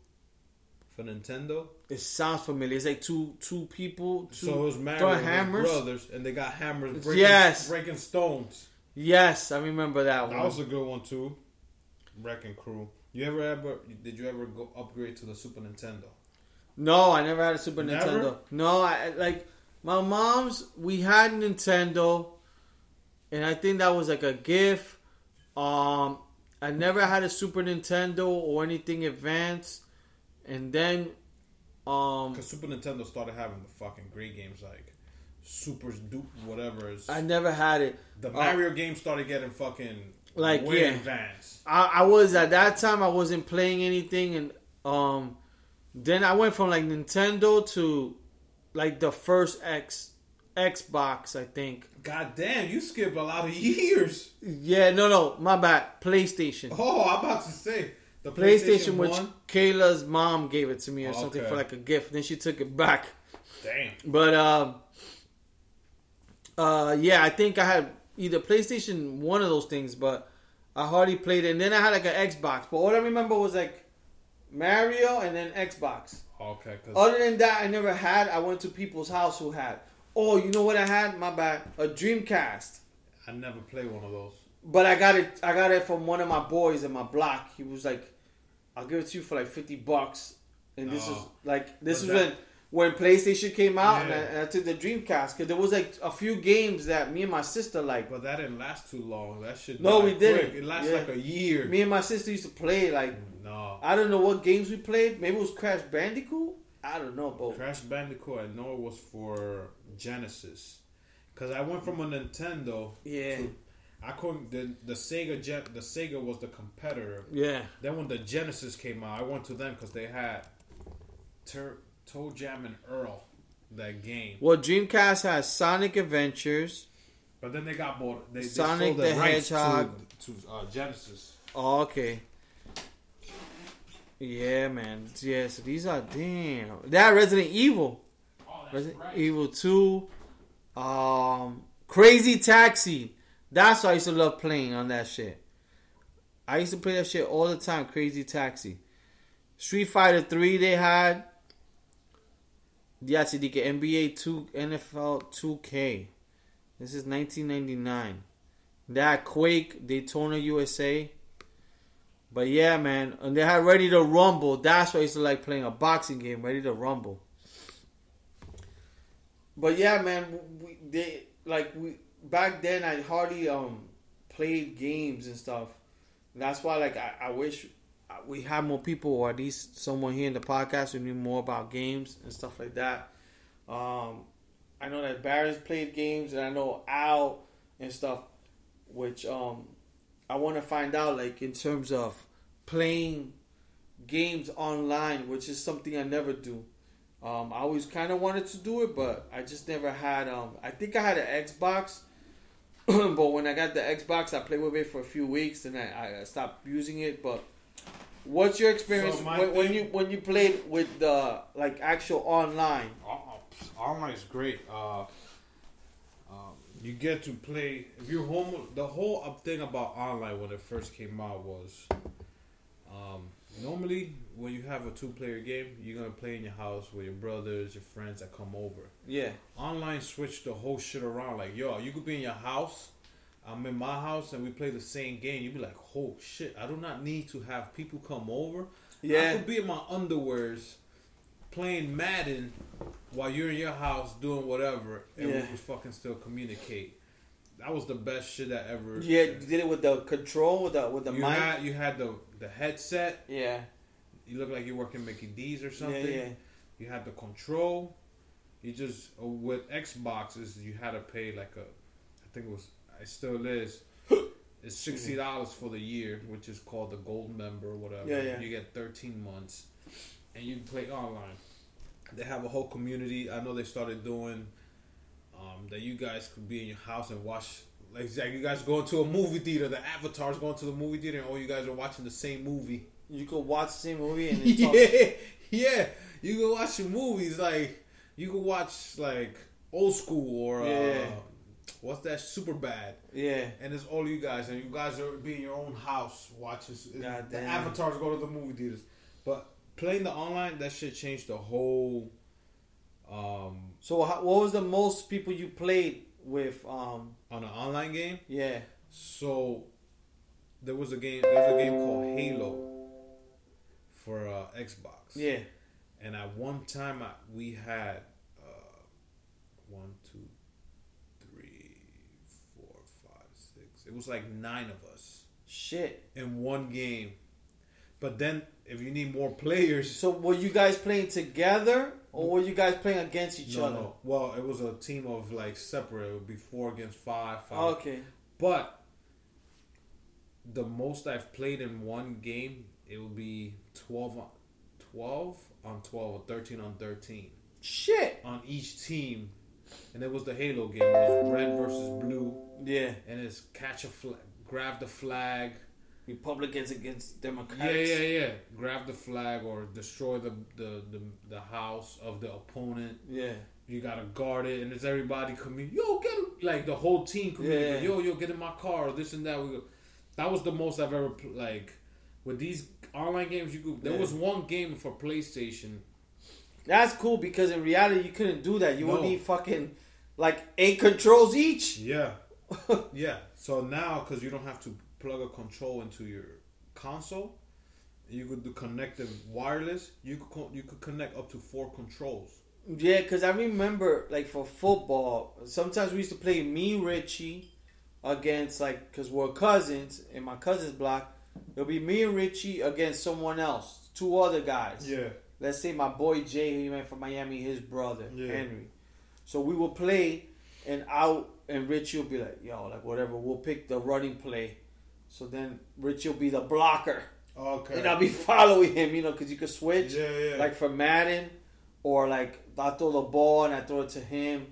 for Nintendo?
it sounds familiar. It's like two two people, two
so it was married
throwing hammers.
brothers, and they got hammers breaking,
Yes.
breaking stones.
Yes, I remember that one.
That was a good one too. Wrecking Crew. You ever ever did you ever go upgrade to the Super Nintendo?
No, I never had a Super
Never?
Nintendo. No, I like my mom's. We had Nintendo, and I think that was like a gift. Um, I never had a Super Nintendo or anything advanced, and then, um,
Because Super Nintendo started having the fucking great games like Super Dupe, whatever. Is,
I never had it.
the
uh,
Mario games started getting fucking
Like,
way
yeah.
advanced.
I, I was at that time. I wasn't playing anything, and um, then I went from like Nintendo to like the first X Xbox. I think.
God damn, you skip a lot of years.
Yeah, no, no, my bad. PlayStation.
Oh, I'm about to say the
PlayStation,
PlayStation,
which
One.
Kayla's mom gave it to me or
Oh,
something
okay.
for like a gift. Then she took it back.
Damn.
But um, uh, yeah, I think I had either PlayStation one of those things, but I hardly played it. And then I had like an Xbox. But all I remember was like Mario and then Xbox.
Okay,
Other than that, I never had. I went to people's house who had. Oh, you know what I had? My bad. A Dreamcast.
I never played one of those.
But I got it. I got it from one of my boys in my block. He was like, "I'll give it to you for like fifty bucks." And this
Oh.
is like this was
that-
when when PlayStation came out, and, I, and I took the Dreamcast because there was like a few games that me and my sister like.
But that didn't last too long. That shit.
No, we didn't.
quick. It lasted
Yeah.
like a year.
Me and my sister used to play like
no.
I don't know what games we played. Maybe it was Crash Bandicoot. I don't know, but
Crash Bandicoot, I know it was for Genesis. Because I went from a Nintendo.
yeah,
to- I couldn't. The, the Sega Gen, the Sega was the competitor.
yeah,
Then when the Genesis came out, I went to them because they had Tur- ToeJam and Earl, that game.
Well, Dreamcast has Sonic Adventures.
But then they got bought. They, they
Sonic
sold
the Hedgehog.
to, to uh, Genesis.
Oh, okay. Yeah, man. Yeah, so these are damn. That Resident Evil. Resident Evil 2. Um Crazy Taxi. That's why I used to love playing on that shit. I used to play that shit all the time, Crazy Taxi. Street Fighter 3 they had. Yeah, see, NBA 2 NFL 2K. This is 1999. That Quake Daytona USA. But yeah, man, and they had Ready to Rumble. That's why I used to like playing a boxing game, Ready to Rumble. But yeah, man, we they like we back then. I hardly um played games and stuff. That's why, like, I, I wish we had more people, or at least someone here in the podcast who knew more about games and stuff like that. Um, I know that Barry's played games, and I know Al and stuff, which um, I want to find out, like, in terms of playing games online, which is something I never do. Um, I always kind of wanted to do it, but I just never had. Um, I think I had an Xbox, but when I got the Xbox, I played with it for a few weeks, and I, I stopped using it. But what's your experience
So
when, when you when you played with the like actual online?
Oh, online is great. Uh, um, you get to play if you're home. The whole thing about online when it first came out was, um, normally when you have a two-player game, you're gonna play in your house with your brothers, your friends that come over.
Yeah,
Online switched the whole shit around. Like, yo, you could be in your house. I'm in my house and we play the same game. You'd be like, oh shit, I do not need to have people come over.
Yeah.
I could be in my underwears playing Madden while you're in your house doing whatever, and we
Yeah.
could fucking still communicate. that was the best shit that ever.
Yeah, you did it with the control with the with the
you
mic.
had you had the the headset.
yeah,
You look like you're working Mickey D's or something.
yeah. yeah.
You had the control. You just uh, with Xboxes you had to pay like a, I think it was it still is. It's sixty dollars for the year, which is called the gold member or whatever.
Yeah, yeah.
You get thirteen months, and you can play online. They have a whole community. I know they started doing um, that. You guys could be in your house and watch. Like, like you guys going to a movie theater. The avatars going to the movie theater, and all you guys are watching the same movie.
You could watch the same movie and then talk.
yeah, yeah. You can watch your movies like you can watch like old school or
Yeah.
uh, what's that? Superbad.
yeah.
And it's all you guys, and you guys are be in your own house watching.
God
the avatars go to the movie theaters, but playing the online that shit changed the whole. Um,
So how, what was the most people you played with? Um,
on an online game,
yeah,
so there was a game. There's a game called Halo for uh, Xbox.
yeah.
And at one time, I, we had uh, one, two, three, four, five, six. It was like nine of us
Shit.
in one game. But then, if you need more players,
So were you guys playing together or were you guys playing against each
no,
other?
no. Well, it was a team of like separate. It would be four against five. five.
Okay.
But the most I've played in one game, it would be 12 on 12 on 12 or 13 on 13.
Shit.
on each team, and it was the Halo game. It was red versus blue,
Yeah.
and it's catch a flag, grab the flag.
Republicans against Democrats.
yeah, yeah. Yeah. Grab the flag or destroy the the, the, the house of the opponent.
Yeah.
You gotta guard it, and it's everybody coming. Yo, get him! Like the whole team coming.
Yeah.
Yo, yo, get in my car. This and that. We go. That was the most I've ever like with these online games. You could. There
Yeah.
was one game for PlayStation.
That's cool because in reality you couldn't do that. You would
No.
need fucking like eight controls each.
Yeah. yeah. So now, because you don't have to plug a control into your console, you could do connected wireless. You could co- you could connect up to four controls.
Yeah, because I remember like for football, sometimes we used to play me, Richie, against like because we're cousins in my cousin's block. It'll be me and Richie against someone else, two other guys.
Yeah.
Let's say my boy Jay, he went from Miami, his brother
Yeah.
Henry. So we will play, and out, and Richie will be like, "Yo, like whatever." We'll pick the running play. So then Richie will be the blocker,
Okay.
and I'll be following him, you know, because you could switch
yeah, yeah.
like for Madden, or like I throw the ball and I throw it to him.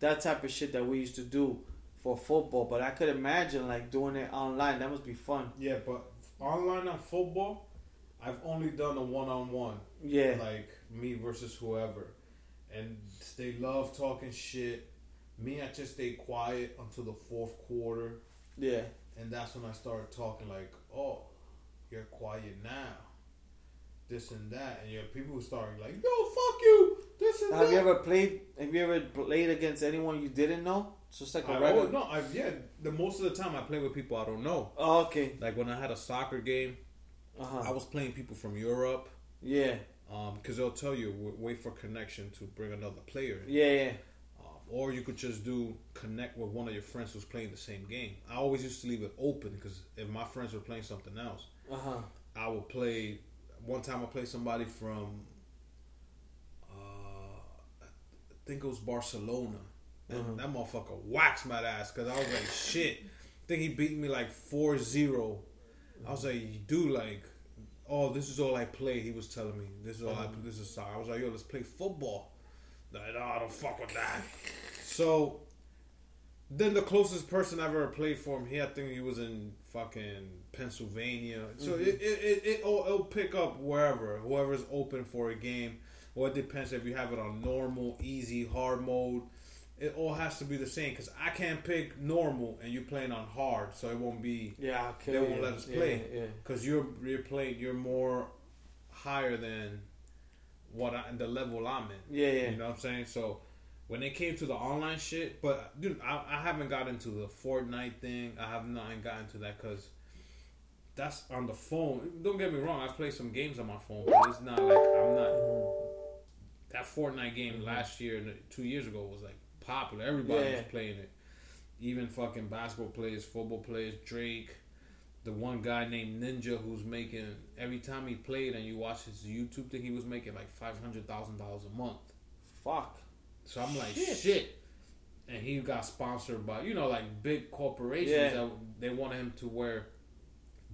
That type of shit that we used to do for football. But I could imagine like doing it online. That must be fun.
yeah, but online on football, I've only done a one on one,
Yeah,
like me versus whoever, and they love talking shit. Me, I just stay quiet until the fourth quarter.
yeah.
And that's when I started talking like, "Oh, you're quiet now." This and that, and your people were starting like, "Yo, fuck you!" This and
Have
that.
you ever played? Have you ever played against anyone you didn't know? It's just like a
I,
regular.
oh, no, I yeah. The most of the time, I play with people I don't know.
Oh, okay.
Like when I had a soccer game,
Uh
I was playing people from Europe
Yeah.
because they'll tell you wait for connection to bring another player. in.
Yeah. Yeah.
Um, or you could just do connect with one of your friends who's playing the same game. I always used to leave it open because if my friends were playing something else,
Uh huh.
I would play. One time I played somebody from, uh, I think it was Barcelona, and
Mhm.
that motherfucker waxed my ass because I was like, shit. I think he beat me like 4-0. I was like, dude, like, oh, this is all I play. He was telling me this is all I play. This is soccer. I was like, yo, let's play football. Like, no, I don't fuck with that. So then the closest person I've ever played for him, he I think he was in fucking Pennsylvania. So
Mm-hmm.
it, it, it, it will it'll pick up wherever, whoever's open for a game. Or it depends if you have it on normal, easy, hard mode. It all has to be the same because I can't pick normal and you're playing on hard, so it won't be
Yeah. I'll
They won't
you.
let us
Yeah,
play.
Yeah.
because you're you're playing you're more higher than what I, the level I'm in.
Yeah. Yeah.
You know what I'm saying? So when it came to the online shit, but dude, I, I haven't got into the Fortnite thing. I have not gotten into that because that's on the phone. Don't get me wrong. I've played some games on my phone, but it's not like I'm not. Mm-hmm. That Fortnite game mm-hmm. last year, two years ago, was like popular. Everybody
Yeah.
was playing it. even fucking basketball players, football players, Drake, the one guy named Ninja who's making every time he played and you watch his YouTube thing, he was making like five hundred thousand dollars a month.
Fuck.
So I'm like,
Shit.
shit. And he got sponsored by, you know, like big corporations
Yeah.
that they wanted him to wear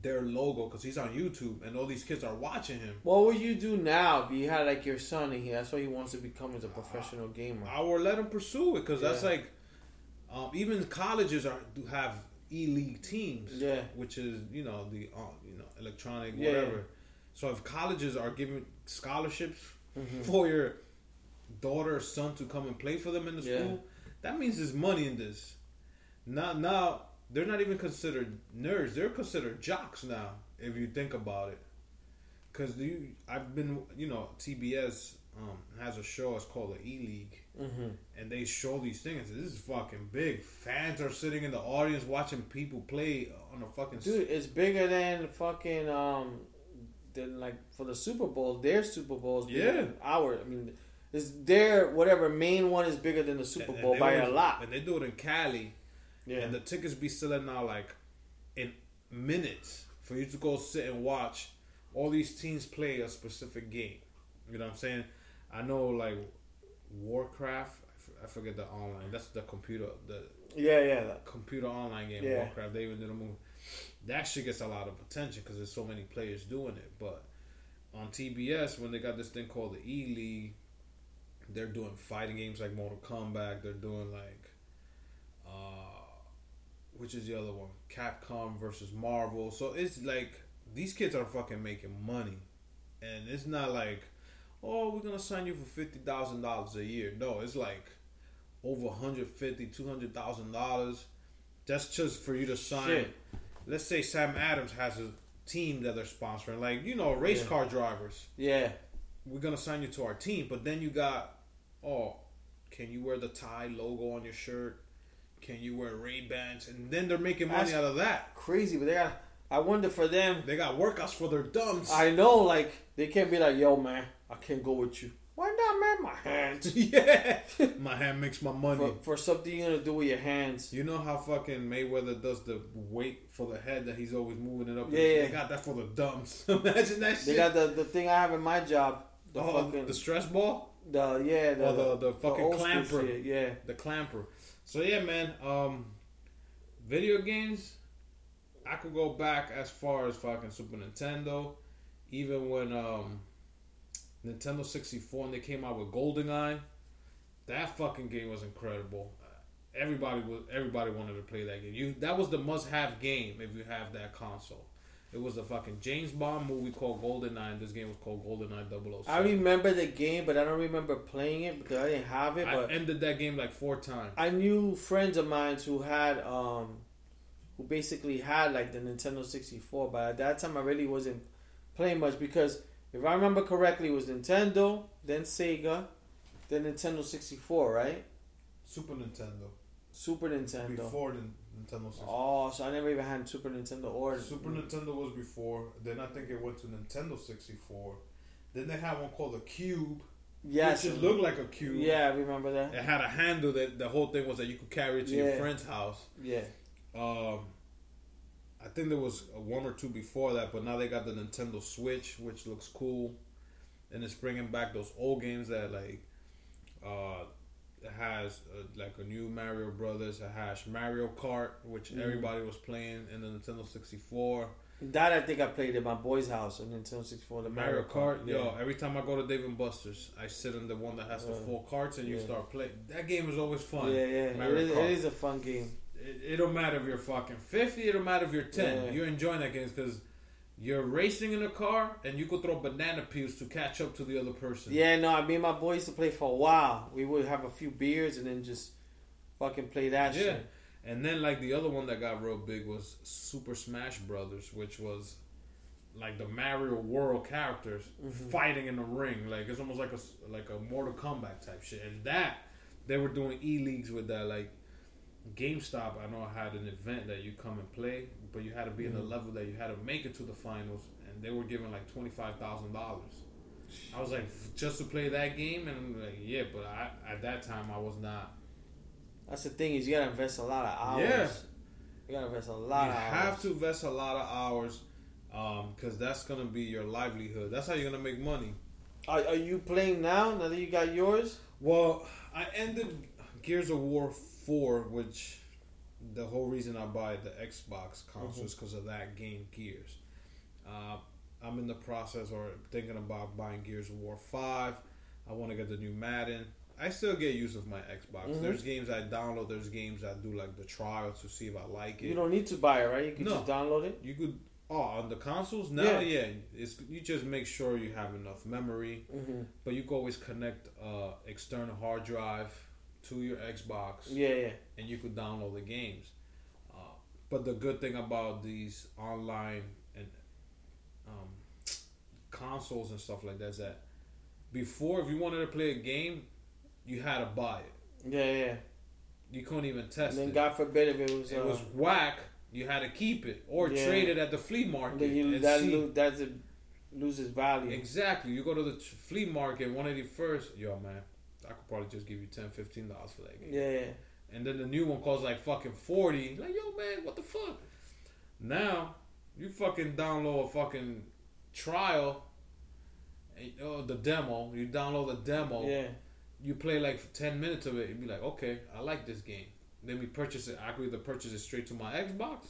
their logo because he's on YouTube and all these kids are watching him.
What would you do now if you had like your son and he that's what he wants to become as a professional gamer?
I would let him pursue it because that's like, um, even colleges are do have e league teams,
Yeah.
which is you know the uh, you know electronic
Yeah.
whatever. So if colleges are giving scholarships
Mm-hmm.
for your daughter or son to come and play for them in the
Yeah.
school, that means there's money in this. Now, now they're not even considered nerds; they're considered jocks now. If you think about it, because you, I've been, you know, TBS um, has a show. It's called the E League,
Mm-hmm.
and they show these things. This is fucking big. Fans are sitting in the audience watching people play on a fucking.
Dude, it's bigger than fucking um, than like for the Super Bowl. Their Super Bowls, is
Yeah.
our. I mean, is their whatever main one is bigger than the Super
and-
Bowl by a lot.
And they do it in Cali.
Yeah.
And the tickets be selling now like in minutes for you to go sit and watch all these teams play a specific game. You know what I'm saying? I know like Warcraft. I forget the online. That's the computer. The
yeah, yeah. That,
computer online game
Yeah.
Warcraft. They even did a movie. That shit gets a lot of attention because there's so many players doing it. But on TBS, when they got this thing called the E League, they're doing fighting games like Mortal Kombat. They're doing like, uh, which is the other one? Capcom versus Marvel. So it's like these kids are fucking making money, and it's not like, oh, we're gonna sign you for fifty thousand dollars a year. No, it's like over 150 200000 dollars that's just for you to sign
Shit.
let's say sam adams has a team that they're sponsoring like you know race
Yeah.
car drivers
yeah.
we're gonna sign you to our team but then you got oh can you wear the tie logo on your shirt can you wear ray bans and then they're making money
That's-
out of that
Crazy, but they got. I wonder for them.
they got workouts for their dumbs
I know, like they can't be like, "Yo, man, I can't go with you." Why not, man? My hands.
yeah my hand makes my money
for, for something you're gonna do with your hands.
You know how fucking Mayweather does the weight for the head that he's always moving it up.
Yeah,
They
yeah.
got that for the dumps. Imagine that shit.
They got the, the thing I have in my job. The
oh,
fucking
the stress ball,
the yeah the
or the the fucking
old school
clamper,
shit, Yeah.
the clamper. So yeah, man. Um, video games. I could go back as far as fucking Super Nintendo, even when um, Nintendo sixty four and they came out with GoldenEye. That fucking game was incredible. Everybody was everybody wanted to play that game. You that was the must have game if you have that console. It was a fucking James Bond movie called GoldenEye. And this game was called GoldenEye 007.
I remember the game, but I don't remember playing it because I didn't have it.
I
But
ended that game like four times.
I knew friends of mine who had um who basically had like the Nintendo 64, but at that time I really wasn't playing much because if I remember correctly, it was Nintendo, then Sega, then Nintendo 64, right?
Super Nintendo.
Super Nintendo.
Before the Nintendo 64.
Oh, so I never even had Super Nintendo or
Super Nintendo was before. Then I think it went to Nintendo 64. Then they had one called the Cube,
Yes,
which just looked like a cube.
yeah, I remember that.
It had a handle that the whole thing was that you could carry it to your friend's house.
Yeah,
Um, I think there was one or two before that, but now they got the Nintendo Switch, which looks cool, and it's bringing back those old games that like, uh, it has uh, like a new Mario Brothers, it has Mario Kart, which
Mhm.
everybody was playing in the Nintendo sixty four.
that I think I played at my boy's house on Nintendo 64. The
Mario Kart,
yeah.
yo! Every time I go to Dave and Buster's, I sit in the one that has the
Uh,
four carts, and you start playing. That game is always fun.
Yeah, yeah,
Mario
it is,
Kart.
it is a fun game.
it, it don't matter if you're fucking 50 it don't matter if you're 10
Yeah.
you're enjoying that game because you're racing in a car and you could throw banana peels to catch up to the other person
Yeah, no, I mean my boys used to play for a while. We would have a few beers and then just fucking play that
yeah
shit.
and then like the other one that got real big was super smash brothers which was like the mario world characters
Mhm.
fighting in the ring like it's almost like a like a mortal kombat type shit and that they were doing e-leagues with that like GameStop, I know I had an event that you come and play, but you had to be in the
Mhm.
level that you had to make it to the finals, and they were giving like twenty five thousand dollars. I was like, just to play that game, and I'm like, yeah, but I at that time I was not
That's the thing is you gotta invest a lot of hours.
Yeah.
You gotta invest a lot
you
of
have to invest a lot of hours because that's gonna be your livelihood. That's how you're gonna make money.
Are, are you playing now? Now that you got yours?
Well, I ended Gears of War four, which the whole reason I buy the Xbox console is because of that game, Gears. Uh, I'm in the process or thinking about buying Gears of War five. I want to get the new Madden. I still get use of my Xbox.
Mhm.
There's games I download. There's games I do like the trial to see if I like it.
You don't need to buy it, right? You can
No.
just download it.
You could oh on the consoles now,
Yeah.
yeah. It's you just make sure you have enough memory,
Mm-hmm.
but you can always connect uh, external hard drive to your Xbox,
Yeah, yeah.
and you could download the games. Uh, but the good thing about these online and um, consoles and stuff like that is that before, if you wanted to play a game, you had to buy it.
Yeah, yeah.
You couldn't even
And
test
then
it.
God forbid if it was, uh,
it was whack. You had to keep it or
Yeah.
trade it at the flea market.
you,
and
that lo- that's a, loses value.
Exactly. You go to the flea market, one of the first, yo man, I could probably just give you 10 dollars for that game.
Yeah, yeah.
And then the new one costs like fucking forty. Like yo man, what the fuck? Now you fucking download a fucking trial. And, oh, the demo. You download the demo.
Yeah.
You play like ten minutes of it. You be like, okay, I like this game. Then we purchase it. I could either purchase it straight to my Xbox,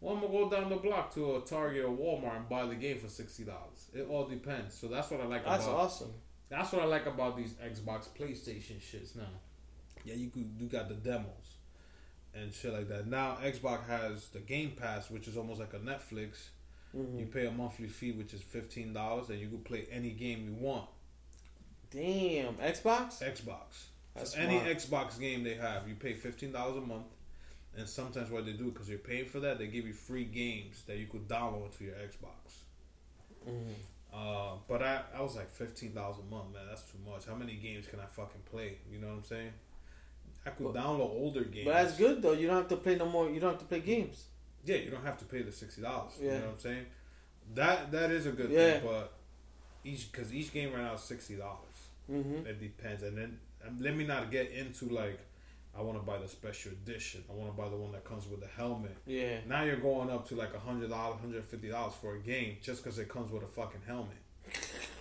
or I'm gonna go down the block to a Target or Walmart and buy the game for sixty dollars. It all depends. So that's what I like.
That's
about
awesome.
That's what I like about these Xbox, PlayStation shits now. Yeah, you could, you got the demos and shit like that. Now Xbox has the Game Pass, which is almost like a Netflix.
hmm
You pay a monthly fee, which is fifteen dollars, and you can play any game you want.
Damn. Xbox?
Xbox.
That's
So any. Xbox game they have, you pay fifteen dollars a month. And sometimes what they do, because you're paying for that, they give you free games that you could download to your Xbox.
Mhm.
Uh, but I, I was like fifteen dollars a month, man. That's too much. How many games can I fucking play? You know what I'm saying? I could
But-
download older games.
But that's good though. You don't have to play no more. You don't have to play games.
Yeah, you don't have to pay the sixty dollars.
Yeah.
You know what I'm saying? That that is a good
Yeah.
thing, but each because each game right now is sixty dollars.
Mm-hmm.
It depends, and then let me not get into like I want to buy the special edition. I want to buy the one that comes with the helmet.
Yeah.
Now you're going up to like a hundred dollars, hundred fifty dollars for a game just because it comes with a fucking helmet.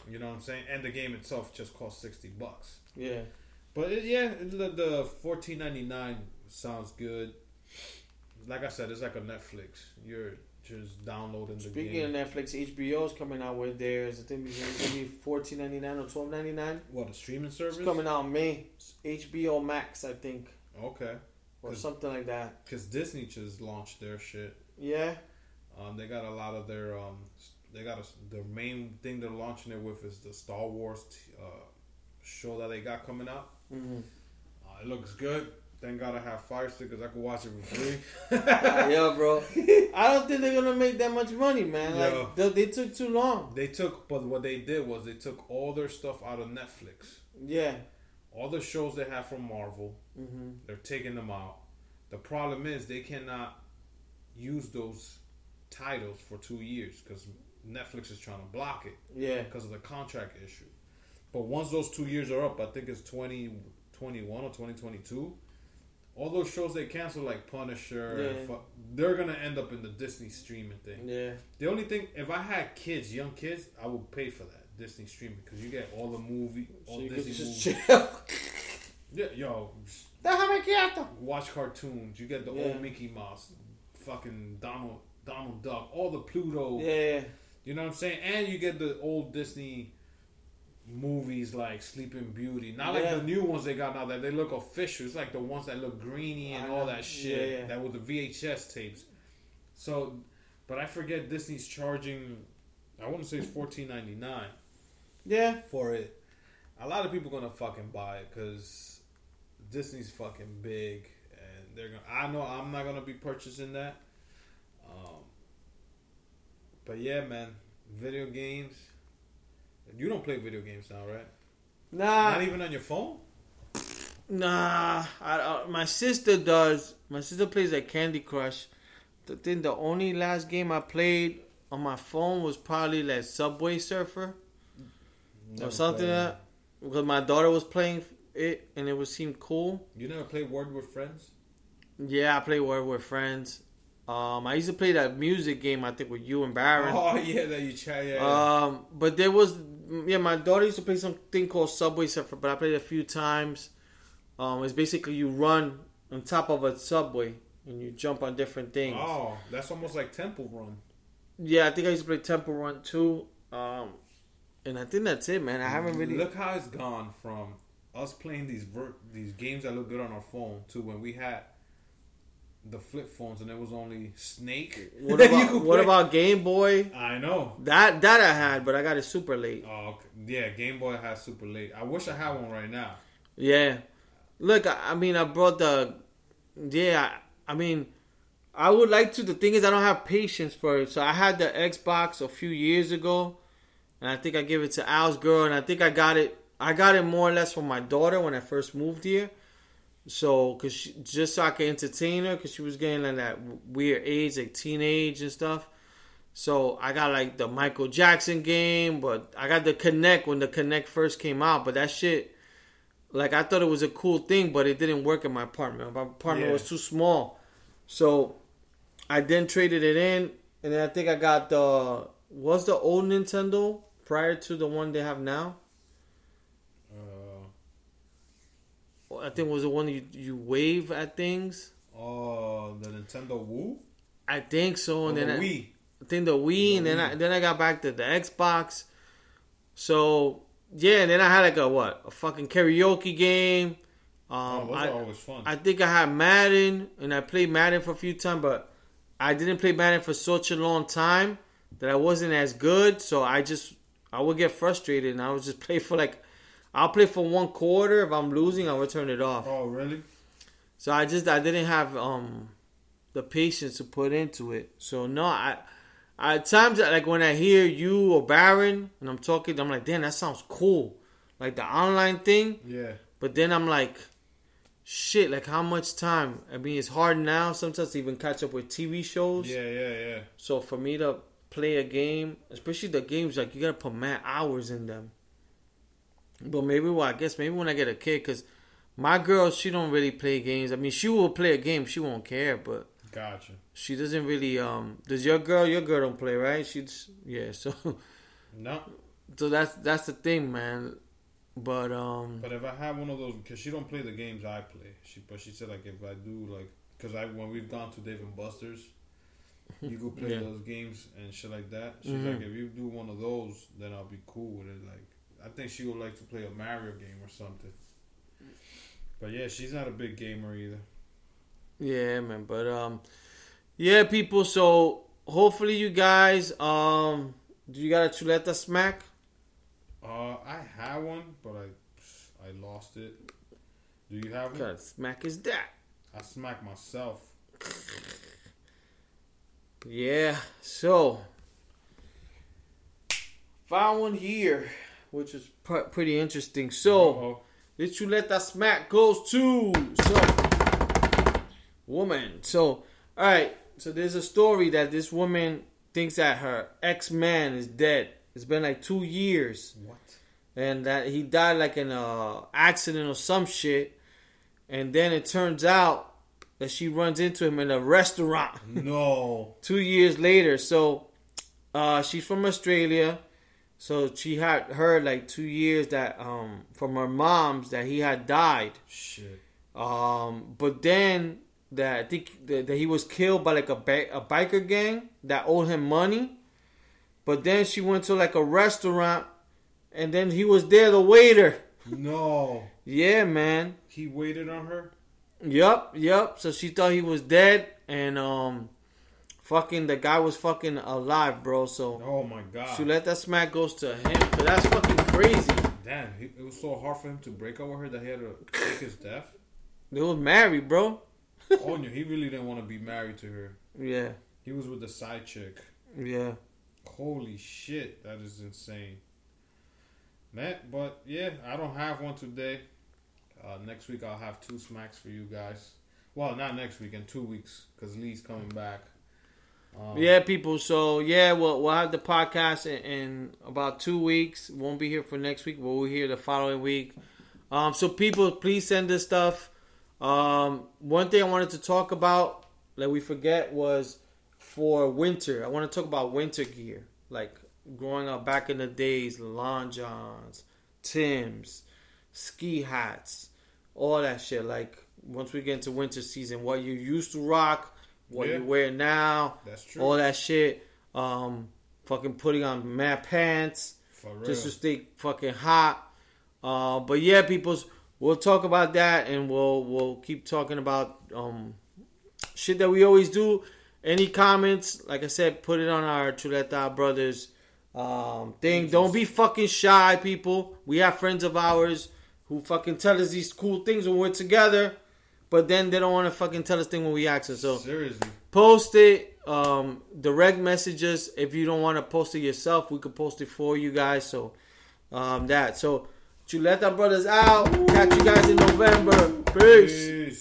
You know what I'm saying? And the game itself just costs sixty bucks.
Yeah.
But it, yeah, the, the fourteen ninety nine sounds good. Like I said, it's like a Netflix. You're just downloading the game.
Speaking
game.
of Netflix, HBO is coming out with theirs. I think it's gonna be fourteen ninety nine or twelve ninety nine.
what a streaming service!
It's coming out in May. It's HBO Max, I think,
Okay,
or something like that.
because Disney just launched their shit.
Yeah.
Um, they got a lot of their um, they got a, the main thing they're launching it with is the Star Wars t- uh, show that they got coming out.
Mm-hmm.
Uh, it looks good. Thank God I have Fire Stick because I can watch it for free.
yeah, bro. I don't think they're gonna make that much money, man. Like
Yo.
they, they took too long.
They took, but what they did was they took all their stuff out of Netflix.
Yeah.
All the shows they have from Marvel,
Mm-hmm.
they're taking them out. The problem is they cannot use those titles for two years because Netflix is trying to block it
Yeah.
because of the contract issue. But once those two years are up, I think it's 2021 or 2022. All those shows they cancel, like Punisher,
Yeah.
fu- they're gonna end up in the Disney streaming thing.
Yeah.
The only thing, if I had kids, young kids, I would pay for that Disney streaming because you get all the movie, all
So
Disney movies.
chill.
Yeah, yo,
Déjame quieto.
watch cartoons. You get the
Yeah.
old Mickey Mouse, fucking Donald, Donald Duck, all the Pluto.
Yeah.
You know what I'm saying? And you get the old Disney movies like Sleeping Beauty. Not like the new ones they got now that they look official. It's like the ones that look greeny and
I
all
know.
that shit.
Yeah, yeah.
That with the VHS tapes. So, but I forget Disney's charging. I want to say it's fourteen ninety nine
Yeah.
for it. A lot of people gonna fucking buy it because Disney's fucking big, and they're gonna. I know I'm not gonna be purchasing that. Um, but yeah, man, video games. You don't play video games now, right?
Nah.
Not even on your phone.
Nah, I, uh, my sister does. My sister plays like Candy Crush. The thing, the only last game I played on my phone was probably like Subway Surfer or something like that. Because my daughter was playing it, and it would seem cool.
You never played Word with Friends?
Yeah, I play Word with friends. Um, I used to play that music game. I think with you and Baron.
Oh yeah, that you chat. Yeah, yeah.
Um, but there was yeah, my daughter used to play something called Subway Surfer, but I played it a few times. Um, it's basically you run on top of a subway and you jump on different things.
oh, that's almost like Temple Run.
Yeah, I think I used to play Temple Run too. Um, and I think that's it, man. I haven't really.
Look how it's gone from us playing these ver- these games that look good on our phone to when we had the flip phones and it was only Snake.
What about what about Game Boy?
I know.
That that I had, but I got it super late.
Oh okay. yeah, Game Boy has super late. I wish I had one right now.
Yeah. Look, I, I mean, I brought the. Yeah, I, I mean, I would like to. The thing is, I don't have patience for it. So I had the Xbox a few years ago, and I think I gave it to Al's girl, and I think I got it. I got it more or less from my daughter when I first moved here. So, cause she, just so I could entertain her, cause she was getting like that weird age, like teenage and stuff. So I got like the Michael Jackson game, but I got the Kinect when the Kinect first came out. But that shit, like I thought it was a cool thing, but it didn't work in my apartment. My apartment
Yeah.
was too small, so I then traded it in, and then I think I got the was the old Nintendo prior to the one they have now. I think was the one you you wave at things.
oh, the Nintendo Wii.
I think so, and
the
then I,
Wii.
I think the Wii,
The
and then
Wii.
I then I got back to the Xbox. So yeah, and then I had like a what a fucking karaoke game.
Oh,
Um,
those
I,
always fun.
I think I had Madden, and I played Madden for a few times, but I didn't play Madden for such a long time that I wasn't as good. So I just I would get frustrated, and I would just play for like I'll play for one quarter. If I'm losing, I'll turn it off.
oh really?
So I just I didn't have um the patience to put into it. So no, I I at times like when I hear you or Baron and I'm talking, I'm like, damn, that sounds cool, like the online thing.
Yeah.
But then I'm like, shit, like how much time? I mean, it's hard now sometimes to even catch up with TV shows.
Yeah, yeah, yeah.
So for me to play a game, especially the games like you gotta put mad hours in them. But maybe well, I guess maybe when I get a kid, cause my girl she don't really play games. I mean, she will play a game, she won't care, but
Gotcha.
she doesn't really. Um, does your girl? Your girl don't play, right? She's yeah. So
No,
so that's that's the thing, man. But um,
but if I have one of those, because she don't play the games I play, she but she said like if I do like, because I when we've gone to Dave and Buster's, you go play
Yeah.
those games and shit like that. She's
Mhm.
like, if you do one of those, then I'll be cool with it. Like, I think she would like to play a Mario game or something. But yeah, she's not a big gamer either.
Yeah, man. But um, yeah, people. So hopefully you guys um, do you got a chuleta smack?
Uh, I had one, but I I lost it. Do you have
What
one?
smack is that?
I smack myself.
Yeah. So found one here, which is pr- pretty interesting. So.
Uh-oh.
let that smack goes to so woman. So all right. So there's a story that this woman thinks that her ex man is dead. It's been like two years,
what?
and that he died like in a accident or some shit. And then it turns out that she runs into him in a restaurant
No.
two years later. So uh, she's from Australia. So she had heard like two years that um, from her mom's that he had died.
Shit.
Um, but then that I think that, that he was killed by like a ba- a biker gang that owed him money. But then she went to like a restaurant, and then he was there, the waiter.
No.
Yeah, man.
He waited on her.
Yup, yup. So she thought he was dead, and um, fucking the guy was fucking alive, bro. So
Oh my god.
she let that smack goes to him. 'cause that's fucking crazy.
Damn, he, it was so hard for him to break up with her that he had to take his death.
They was married, bro.
oh no, he really didn't want to be married to her.
Yeah,
He was with the side chick.
yeah.
Holy shit, that is insane. Man, but yeah, I don't have one today. Uh, next week I'll have two smacks for you guys. Well, not next week, in two weeks, because Lee's coming back. Um,
Yeah, people. So yeah, we'll we'll have the podcast in, in about two weeks. Won't be here for next week, but we'll be here the following week. Um, so people, please send us stuff. Um, one thing I wanted to talk about that we forget was for winter. I want to talk about winter gear, like growing up back in the days, Lon Johns, Tim's, ski hats, all that shit. Like once we get into winter season, what you used to rock, what
Yeah.
you wear now,
That's true.
all that shit. Um, fucking putting on mad pants
For real.
just to stay fucking hot. Uh, but yeah, peoples, we'll talk about that and we'll we'll keep talking about um shit that we always do. Any comments, like I said, put it on our Chuleta Brothers um thing. Don't be fucking shy, people. We have friends of ours who fucking tell us these cool things when we're together, but then they don't want to fucking tell us thing when we ask them. So
Seriously.
post it um direct messages if you don't want to post it yourself we could post it for you guys so um that so chuleta brothers out catch you guys in november peace
Peace.